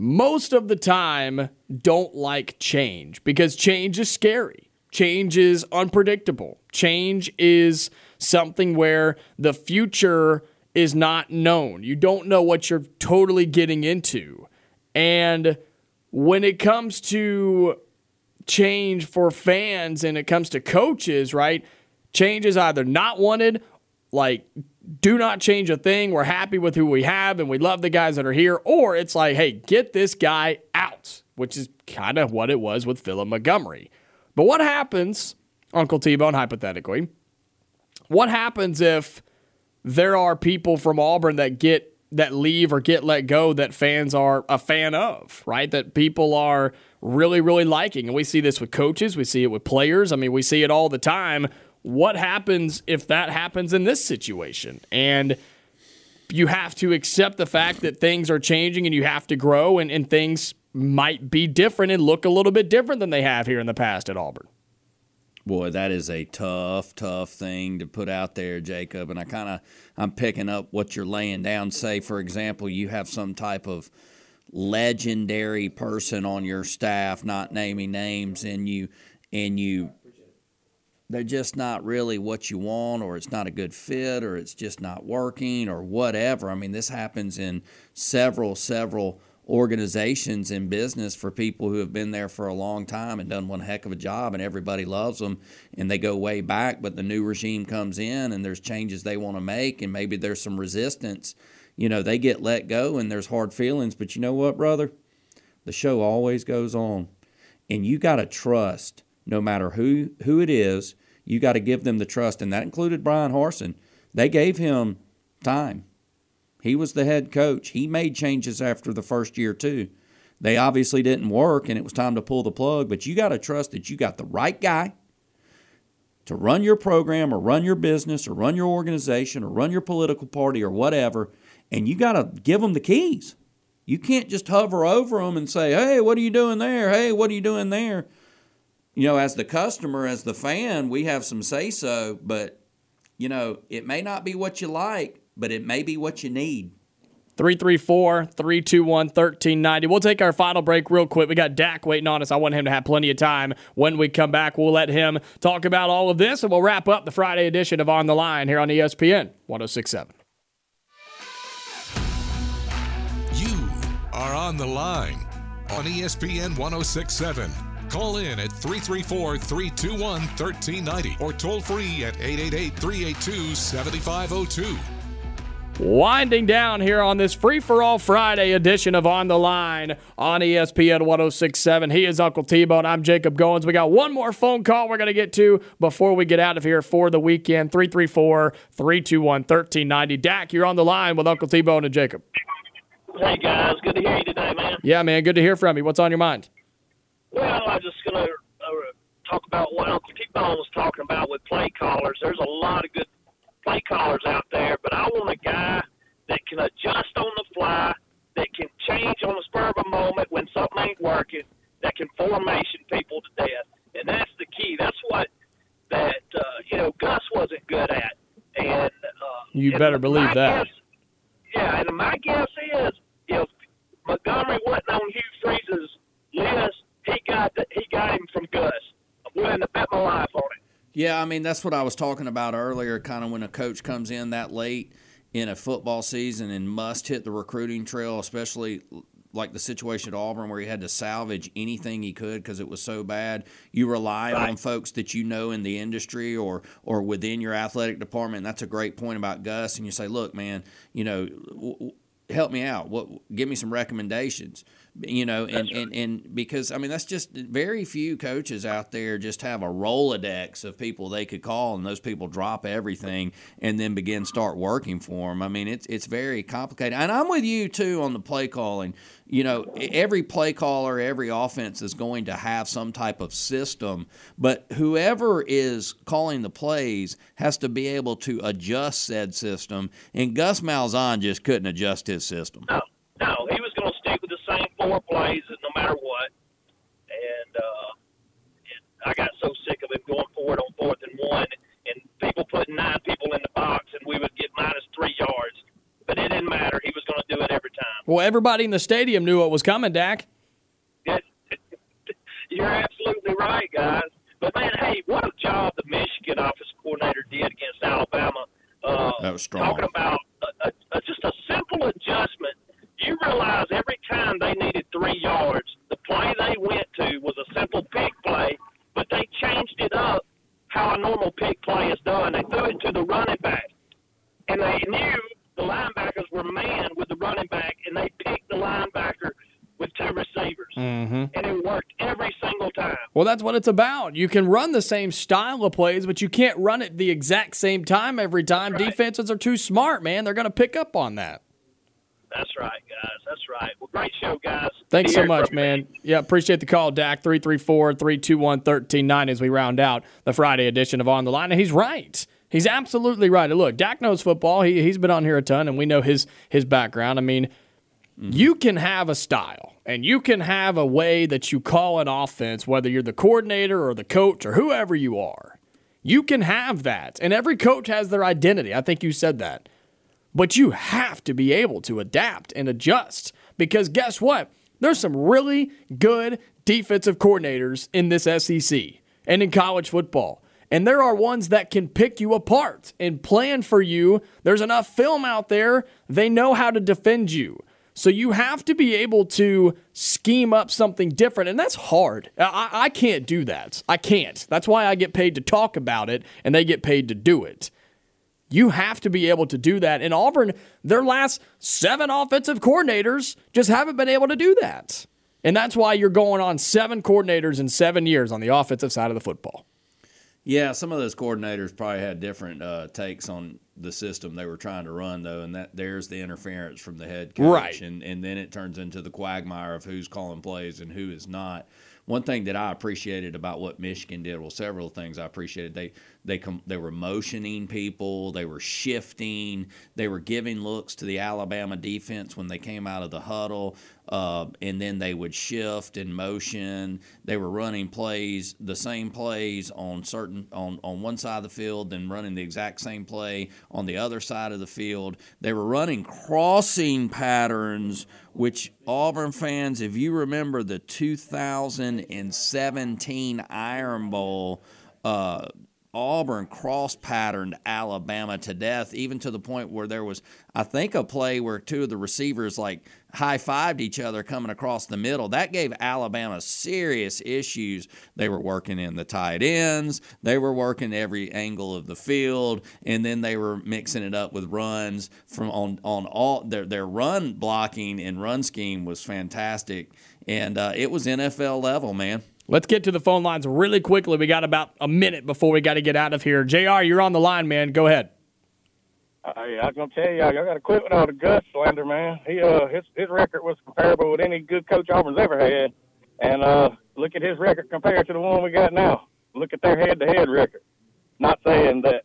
most of the time don't like change because change is scary. Change is unpredictable. Change is something where the future is not known. You don't know what you're totally getting into. And when it comes to change for fans and it comes to coaches, right? Change is either not wanted, like do not change a thing. We're happy with who we have and we love the guys that are here, or it's like, hey, get this guy out, which is kind of what it was with Phillip Montgomery. But what happens, Uncle T Bone, hypothetically, what happens if there are people from Auburn that get that leave or get let go that fans are a fan of, right? That people are really, really liking. And we see this with coaches, we see it with players. I mean, we see it all the time. What happens if that happens in this situation? And you have to accept the fact that things are changing and you have to grow and, and things might be different and look a little bit different than they have here in the past at Auburn. Boy, that is a tough, tough thing to put out there, Jacob. And I kind of, I'm picking up what you're laying down. Say, for example, you have some type of legendary person on your staff, not naming names, and you, and you, they're just not really what you want, or it's not a good fit, or it's just not working, or whatever. I mean, this happens in several, several organizations in business for people who have been there for a long time and done one heck of a job and everybody loves them and they go way back but the new regime comes in and there's changes they want to make and maybe there's some resistance you know they get let go and there's hard feelings but you know what brother the show always goes on and you got to trust no matter who who it is you got to give them the trust and that included Bryan Harsin they gave him time he was the head coach. He made changes after the first year, too. They obviously didn't work, and it was time to pull the plug, but you got to trust that you got the right guy to run your program or run your business or run your organization or run your political party or whatever, and you got to give them the keys. You can't just hover over them and say, hey, what are you doing there? Hey, what are you doing there? You know, as the customer, as the fan, we have some say so, but you know, it may not be what you like, but it may be what you need. 334 321 1390. We'll take our final break real quick. We got Dak waiting on us. I want him to have plenty of time. When we come back, we'll let him talk about all of this and we'll wrap up the Friday edition of On the Line here on ESPN 1067. You are on the line on ESPN 1067. Call in at 334 321 1390 or toll free at 888 382 7502. Winding down here on this free for all Friday edition of On the Line on ESPN 1067. He is Uncle T Bone. I'm Jacob Goins. We got one more phone call we're going to get to before we get out of here for the weekend 334 321 1390. Dak, you're on the line with Uncle T Bone and Jacob. Hey guys, good to hear you today, man. Yeah, man, good to hear from you. What's on your mind? Well, I'm just gonna uh, talk about what Uncle T Bone was talking about with play callers. There's a lot of good play callers out there, but I want a guy that can adjust on the fly, that can change on the spur of a moment when something ain't working, that can formation people to death, and that's the key. That's what that uh, you know Gus wasn't good at, and uh, You and better believe that. guess- yeah, and my guess is if Montgomery wasn't on Hugh Freeze's list, he got he got him from Gus. I'm willing to bet my life on it. Yeah, I mean that's what I was talking about earlier. Kind of when a coach comes in that late in a football season and must hit the recruiting trail, especially like the situation at Auburn where he had to salvage anything he could because it was so bad. You rely on folks that you know in the industry or or within your athletic department. And that's a great point about Gus. And you say, look, man, you know. W- w- help me out what give me some recommendations you know and, and and because i mean that's just very few coaches out there just have a rolodex of people they could call and those people drop everything and then begin start working for them i mean it's it's very complicated. And i'm with you too on the play calling. You know every play caller every offense is going to have some type of system but whoever is calling the plays has to be able to adjust said system. And gus malzahn just couldn't adjust his system. No, no, he was going to stick with four plays no matter what. And, uh, and I got so sick of him going forward on fourth and one, and people putting nine people in the box, and we would get minus three yards. But it didn't matter. He was going to do it every time. Well, everybody in the stadium knew what was coming, Dak. It, you're absolutely right, guys. But man, hey, what a job the Michigan office coordinator did against Alabama. Uh, That was strong. Talking about a, a, a, just a simple adjustment. You realize every time they needed three yards, the play they went to was a simple pick play, but they changed it up how a normal pick play is done. They threw it to the running back, and they knew the linebackers were manned with the running back, and they picked the linebacker with two receivers, Mm-hmm. and it worked every single time. Well, that's what it's about. You can run the same style of plays, but you can't run it the exact same time every time. Right. Defenses are too smart, man. They're going to pick up on that. That's right, guys. That's right. Well, great show, guys. Thanks so much, man. Yeah, appreciate the call, Dak. 334 321 1390 as we round out the Friday edition of On the Line. And he's right. He's absolutely right. And look, Dak knows football. He, he's been on here a ton, and we know his, his background. I mean, you can have a style and you can have a way that you call an offense, whether you're the coordinator or the coach or whoever you are. You can have that. And every coach has their identity. I think you said that. But you have to be able to adapt and adjust because guess what? There's some really good defensive coordinators in this SEC and in college football. And there are ones that can pick you apart and plan for you. There's enough film out there, they know how to defend you. So you have to be able to scheme up something different, and that's hard. I, I can't do that. I can't. That's why I get paid to talk about it, and they get paid to do it. You have to be able to do that. And Auburn, their last seven offensive coordinators just haven't been able to do that. And that's why you're going on seven coordinators in seven years on the offensive side of the football. Yeah, some of those coordinators probably had different uh, takes on the system they were trying to run, though, and that there's the interference from the head coach, Right. and and then it turns into the quagmire of who's calling plays and who is not. one thing that I appreciated about what Michigan did, well, several things I appreciated. They they com- they were motioning people, they were shifting, they were giving looks to the Alabama defense when they came out of the huddle, uh, and then they would shift and motion. They were running plays, the same plays on certain on on one side of the field, then running the exact same play on the other side of the field. They were running crossing patterns which Auburn fans, if you remember the 2017 Iron Bowl, uh, Auburn cross patterned Alabama to death, even to the point where there was, I think, a play where two of the receivers like high fived each other coming across the middle. That gave Alabama serious issues. They were working in the tight ends, they were working every angle of the field, and then they were mixing it up with runs from on on all their their run blocking and run scheme was fantastic, and uh, it was NFL level, man. Let's get to the phone lines really quickly. We got about a minute before we got to get out of here. JR, you're on the line, man. Go ahead. Uh, I was gonna tell y'all, y'all got to quit with all the Gus slander, man. He uh his his record was comparable with any good coach Auburn's ever had, and uh look at his record compared to the one we got now. Look at their head-to-head record. Not saying that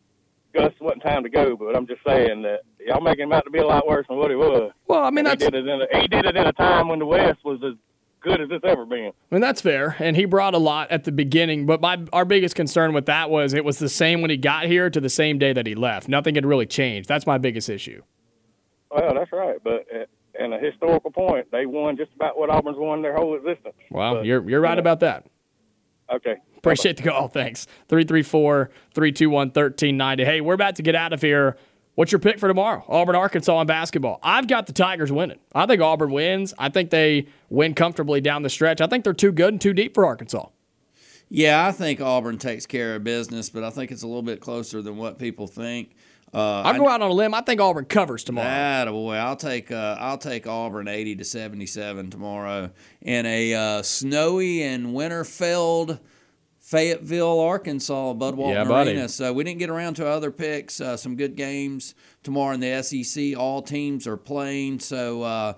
Gus wasn't time to go, but I'm just saying that y'all making him out to be a lot worse than what he was. Well, I mean, he did it in a, he did it in a time when the West was as good as it's ever been. I mean, that's fair. And he brought a lot at the beginning, but my our biggest concern with that was it was the same when he got here to the same day that he left. Nothing had really changed. That's my biggest issue. Well, that's right, but in a historical point, they won just about what Auburn's won their whole existence. Wow, But, you're you're right know, about that. Okay. Appreciate the call. Thanks. 334 321 1390. Hey, we're about to get out of here. What's your pick for tomorrow? Auburn, Arkansas in basketball. I've got the Tigers winning. I think Auburn wins. I think they win comfortably down the stretch. I think they're too good and too deep for Arkansas. Yeah, I think Auburn takes care of business, but I think it's a little bit closer than what people think. Uh, I'll go out on a limb. I think Auburn covers tomorrow. That boy, I'll take uh, I'll take Auburn eighty to seventy seven tomorrow in a uh, snowy and winter filled Fayetteville, Arkansas, Bud Walton Yeah, buddy. Arena. So we didn't get around to other picks. Uh, some good games tomorrow in the SEC. All teams are playing. So uh,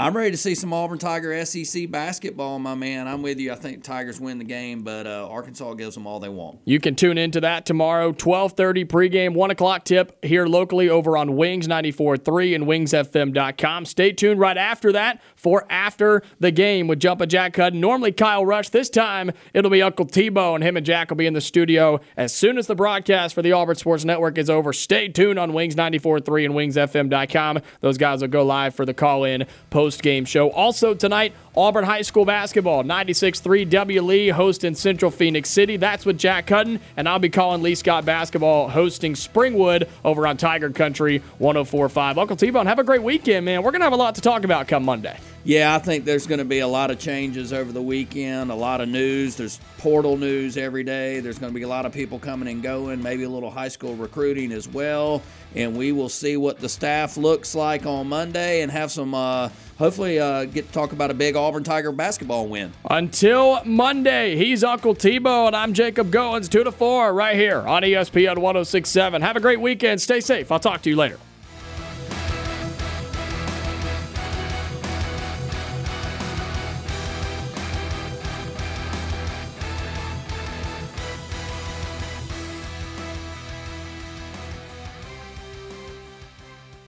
I'm ready to see some Auburn Tiger SEC basketball, my man. I'm with you. I think Tigers win the game, but uh, Arkansas gives them all they want. You can tune into that tomorrow, 1230 pregame, 1 o'clock tip here locally over on Wings 94.3 and wingsfm.com. Stay tuned right after that for After the Game with Jumpin' Jack Hudden. Normally Kyle Rush. This time it'll be Uncle T-Bone, and him and Jack will be in the studio as soon as the broadcast for the Auburn Sports Network is over. Stay tuned on Wings 94.3 and wingsfm.com. Those guys will go live for the call-in post-game show. Also tonight, Auburn High School basketball, 96.3 W. Lee hosting Central Phoenix City. That's with Jack Hutton, and I'll be calling Lee Scott basketball hosting Springwood over on Tiger Country 104.5. Uncle T-Bone, have a great weekend, man. We're going to have a lot to talk about come Monday. Yeah, I think there's going to be a lot of changes over the weekend, a lot of news. There's portal news every day. There's going to be a lot of people coming and going, maybe a little high school recruiting as well. And we will see what the staff looks like on Monday and have some, uh, hopefully, uh, get to talk about a big Auburn Tiger basketball win. Until Monday, he's Uncle T-Bone, and I'm Jacob Goins, 2 to 4, right here on ESPN 1067. Have a great weekend. Stay safe. I'll talk to you later.